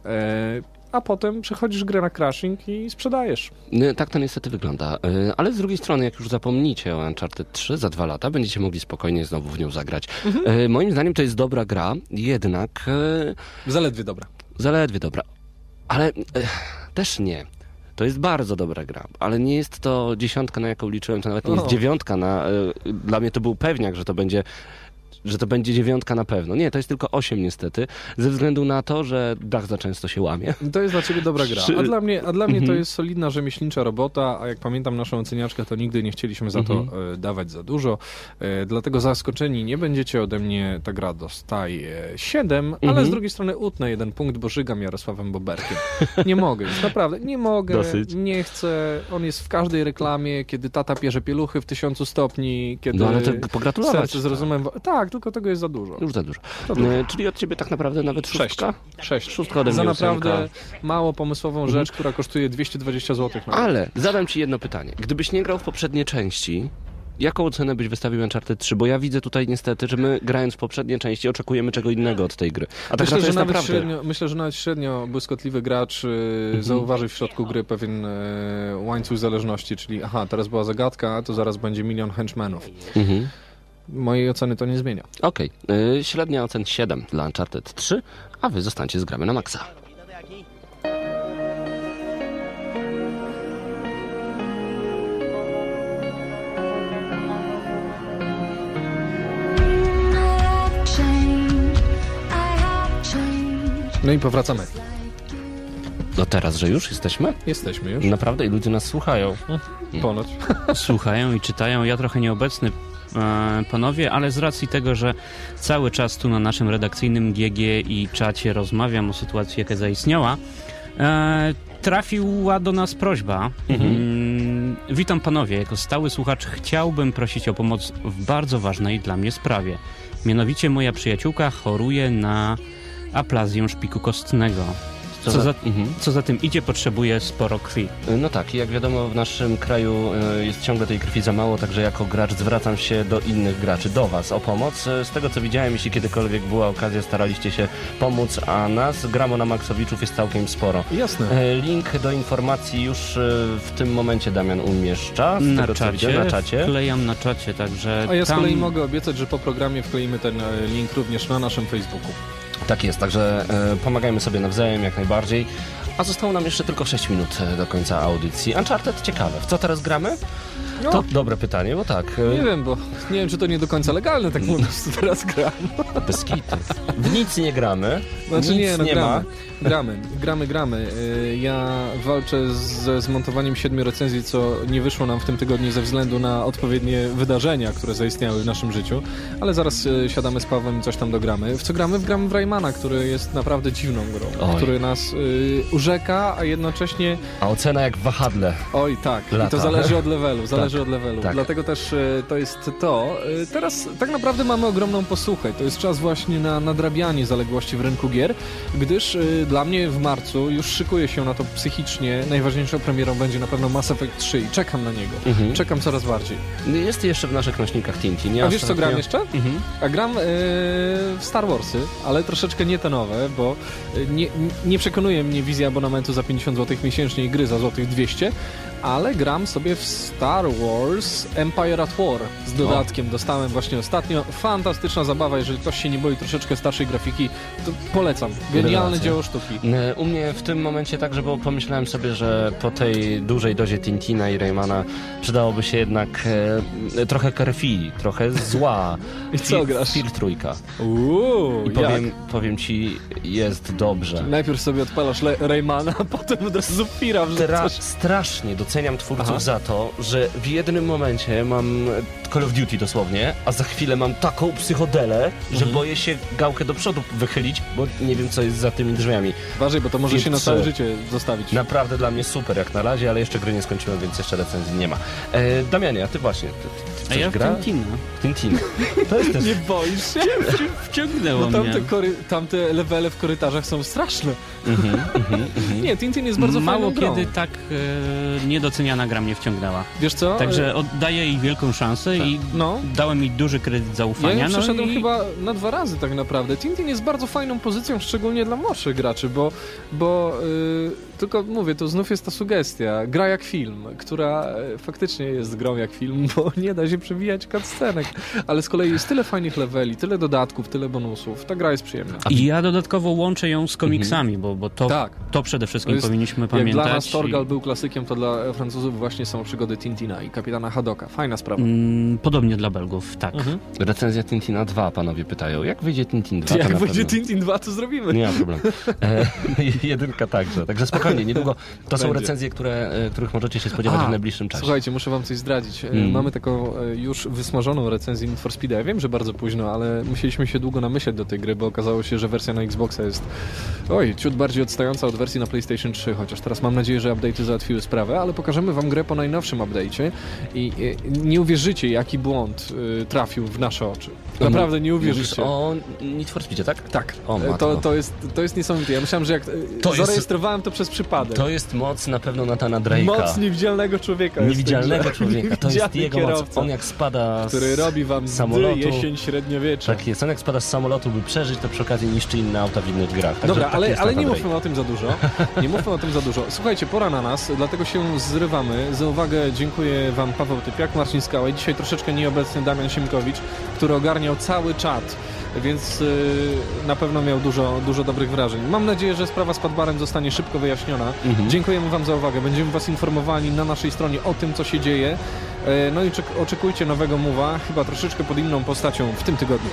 e, a potem przechodzisz grę na crashing i sprzedajesz. No, Tak to niestety wygląda. E, Ale z drugiej strony, jak już zapomnicie o Uncharted 3 za dwa lata, będziecie mogli spokojnie znowu w nią zagrać. E, Moim zdaniem to jest dobra gra, jednak Zaledwie dobra. zaledwie dobra. Ale też nie. To jest bardzo dobra gra, ale nie jest to dziesiątka, na jaką liczyłem, to nawet nie jest dziewiątka. Na, dla mnie to był pewniak, że to będzie że to będzie dziewiątka na pewno. Nie, to jest tylko osiem niestety, ze względu na to, że dach za często się łamie. To jest dla ciebie dobra gra. A dla mnie, a dla mnie to Mhm. jest solidna rzemieślnicza robota, a jak pamiętam naszą oceniaczkę, to nigdy nie chcieliśmy za to Mhm. e, dawać za dużo. E, dlatego zaskoczeni nie będziecie ode mnie. Ta gra dostaje 7, ale Mhm. z drugiej strony utnę jeden punkt, bo żygam Jarosławem Boberkiem. Nie mogę już, naprawdę, nie mogę, Dosyć. nie chcę. On jest w każdej reklamie, kiedy tata pierze pieluchy w tysiącu stopni, kiedy No ale to pogratulować. serce z rozumem... Tak, tylko tego jest za dużo. Już za dużo. E, Czyli od ciebie tak naprawdę nawet Sześć. szóstka? Sześć. Szóstka ode mnie Za ósemka. naprawdę mało pomysłową rzecz, która kosztuje 220 zł. Ale zadam ci jedno pytanie. Gdybyś nie grał w poprzednie części, jaką ocenę byś wystawił Uncharted 3? Bo ja widzę tutaj niestety, że my grając w poprzednie części oczekujemy czego innego od tej gry. A tak myślę, że jest nawet naprawdę... średnio, myślę, że nawet średnio błyskotliwy gracz y, zauważy w środku gry pewien e, łańcuch zależności, czyli aha, teraz była zagadka, to zaraz będzie milion henchmenów. Mhm. Mojej oceny to nie zmienia. Okej, y, średnia ocen 7 dla Uncharted 3, a wy zostańcie z gramy na maksa. No i powracamy. No teraz, że już jesteśmy? Jesteśmy już. Naprawdę i ludzie nas słuchają. Ponoć. *laughs* Słuchają i czytają. Ja trochę nieobecny, panowie, ale z racji tego, że cały czas tu na naszym redakcyjnym GG i czacie rozmawiam o sytuacji, jaka zaistniała, e, trafiła do nas prośba. Mm, witam panowie, jako stały słuchacz chciałbym prosić o pomoc w bardzo ważnej dla mnie sprawie. Mianowicie moja przyjaciółka choruje na aplazję szpiku kostnego. Co, za- za, mhm. co za tym idzie, potrzebuje sporo krwi. No tak, i jak wiadomo w naszym kraju y, jest ciągle tej krwi za mało, także jako gracz zwracam się do innych graczy, do was o pomoc. Y, Z tego co widziałem, jeśli kiedykolwiek była okazja, staraliście się pomóc, a nas, gramo na Maksowiczów jest całkiem sporo. Jasne. E, Link do informacji już w tym momencie Damian umieszcza. Z Na tego, co widzę, czacie, na czacie. wklejam na czacie, także A ja z tam... kolei mogę obiecać, że po programie wkleimy ten e, link również na naszym Facebooku. Tak jest, także e, pomagajmy sobie nawzajem jak najbardziej. A zostało nam jeszcze tylko 6 minut e, do końca audycji. Uncharted ciekawe. W co teraz gramy? No. To dobre pytanie, bo tak. e, Nie wiem, bo nie wiem, czy to nie do końca legalne, tak po prostu teraz gram. Bez kitu. W nic nie gramy. Znaczy nic nie, no nie gramy. ma. Gramy, gramy, gramy. Y, Ja walczę ze zmontowaniem siedmiu recenzji, co nie wyszło nam w tym tygodniu ze względu na odpowiednie wydarzenia, które zaistniały w naszym życiu, ale zaraz y, siadamy z Pawłem i coś tam dogramy. W co gramy? W gramy w Raymana, który jest naprawdę dziwną grą, Oj. który nas y, urzeka, a jednocześnie A ocena jak wahadle. Oj, tak. I Lata. to zależy od levelu, *laughs* zależy Tak, od levelu. tak. Dlatego też e, to jest to. E, Teraz tak naprawdę mamy ogromną posłuchę. To jest czas właśnie na nadrabianie zaległości w rynku gier, gdyż e, dla mnie w marcu już szykuje się na to psychicznie. Najważniejszą premierą będzie na pewno Mass Effect 3 i czekam na niego. Mhm. Czekam coraz bardziej. Jest jeszcze w naszych nośnikach Tintin. Ja A wiesz co gram jeszcze? Mhm. A gram e, w Star Warsy, ale troszeczkę nie te nowe, bo e, nie, nie przekonuje mnie wizja abonamentu za 50 zł miesięcznie i gry za złotych 200, ale gram sobie w Star Wars Empire at War z dodatkiem. Dostałem właśnie ostatnio. Fantastyczna zabawa, jeżeli ktoś się nie boi troszeczkę starszej grafiki, to polecam. Genialne Rewelacja. dzieło sztuki. E, U mnie w tym momencie tak, że bo pomyślałem sobie, że po tej dużej dozie Tintina i Raymana przydałoby się jednak e, trochę krwi, trochę zła. *laughs* I co grasz? Fir trójka. Uuu, I powiem, powiem ci, jest dobrze. Najpierw sobie odpalasz Le- Raymana, a *laughs* potem od razu Fira Tra- wrzucasz. strasznie doceniam twórców Aha. za to, że w jednym momencie mam Call of Duty dosłownie, a za chwilę mam taką psychodelę, że Mhm. boję się gałkę do przodu wychylić, bo nie wiem co jest za tymi drzwiami. Uważaj, bo to może się na 3. całe życie zostawić. Naprawdę dla mnie super jak na razie, ale jeszcze gry nie skończyłem, więc jeszcze recenzji nie ma. E, Damianie, a ty właśnie, ty A ja w gra? Tintina. Tintin. To jest też... *laughs* Nie boisz się? Wciągnęło No tamte, mnie. kory, tamte levele w korytarzach są straszne. Mhm, mhm, *laughs* mhm. Nie, Tintin jest bardzo Mało fajną grą. kiedy tak e, niedoceniana gra mnie wciągnęła. Wiesz co? Także oddaję jej wielką szansę i No. dałem mi duży kredyt Ja zaufania. ją no przeszedłem i... chyba na dwa razy tak naprawdę. Tintin jest bardzo fajną pozycją, szczególnie dla młodszych graczy, bo, bo yy, tylko mówię, to znów jest ta sugestia. Gra jak film, która e, faktycznie jest grą jak film, bo *laughs* nie da się przewijać cutscenek. Ale z kolei jest tyle fajnych leveli, tyle dodatków, tyle bonusów. Ta gra jest przyjemna. I ja dodatkowo łączę ją z komiksami, bo, bo to, Tak. to przede wszystkim To jest- powinniśmy Jak pamiętać. dla nas Torgal i- był klasykiem, to dla Francuzów właśnie są przygody Tintina i kapitana Hadoka. Fajna sprawa. Mm, podobnie dla Belgów, tak. Mhm. Recenzja Tintina 2, panowie pytają. Jak wyjdzie Tintin 2? Jak będzie pewno... Tintin 2, to zrobimy. Nie ma problemu. E, *laughs* jedynka także. Także spokojnie, niedługo. To są Będzie. recenzje, które, e, których możecie się spodziewać A, w najbliższym czasie. Słuchajcie, muszę wam coś zdradzić. E, Mm. Mamy taką e, już wysmażoną recenzję Need for Speed. Ja wiem, że bardzo późno, ale musieliśmy się długo namyśleć do tej gry, bo okazało się, że wersja na Xboxa jest oj, ciut bardziej odstająca od wersji na PlayStation 3, chociaż teraz mam nadzieję, że update'y załatwiły sprawę, ale pokażemy wam grę po najnowszym update'cie i nie uwierzycie, jaki błąd e, trafił w nasze oczy. Naprawdę nie uwierzycie. o Need for Speedzie, tak? Tak, O, E, to, to, jest, to jest niesamowite. Ja myślałem, że jak e, To jest- zarejestrowałem to przez przypadek. To jest moc na pewno Natana Drake'a. Moc niewidzialnego człowieka. jest Niewidzialnego człowieka. To jest jego moc. kierowca. On jak spada który robi wam samolotu. jesień średniowiecza. Tak jest. On jak spada z samolotu, by przeżyć, to przy okazji niszczy inne auta w innych grach. Także Dobra, ale, jest ale nie mówmy o tym za dużo. Nie mówmy o tym za dużo. Słuchajcie, pora na nas, dlatego się zrywamy. Za uwagę dziękuję Wam Paweł Typiak, Marcin Skała i dzisiaj troszeczkę nieobecny Damian Siemkowicz, który ogarniał cały czat, więc yy, na pewno miał dużo, dużo dobrych wrażeń. Mam nadzieję, że sprawa z Padbarem zostanie szybko wyjaśniona. Mhm. Dziękujemy Wam za uwagę. Będziemy Was informowali na naszej stronie o tym, co się dzieje. E, No i czek- oczekujcie nowego mowa, chyba troszeczkę pod inną postacią w tym tygodniu.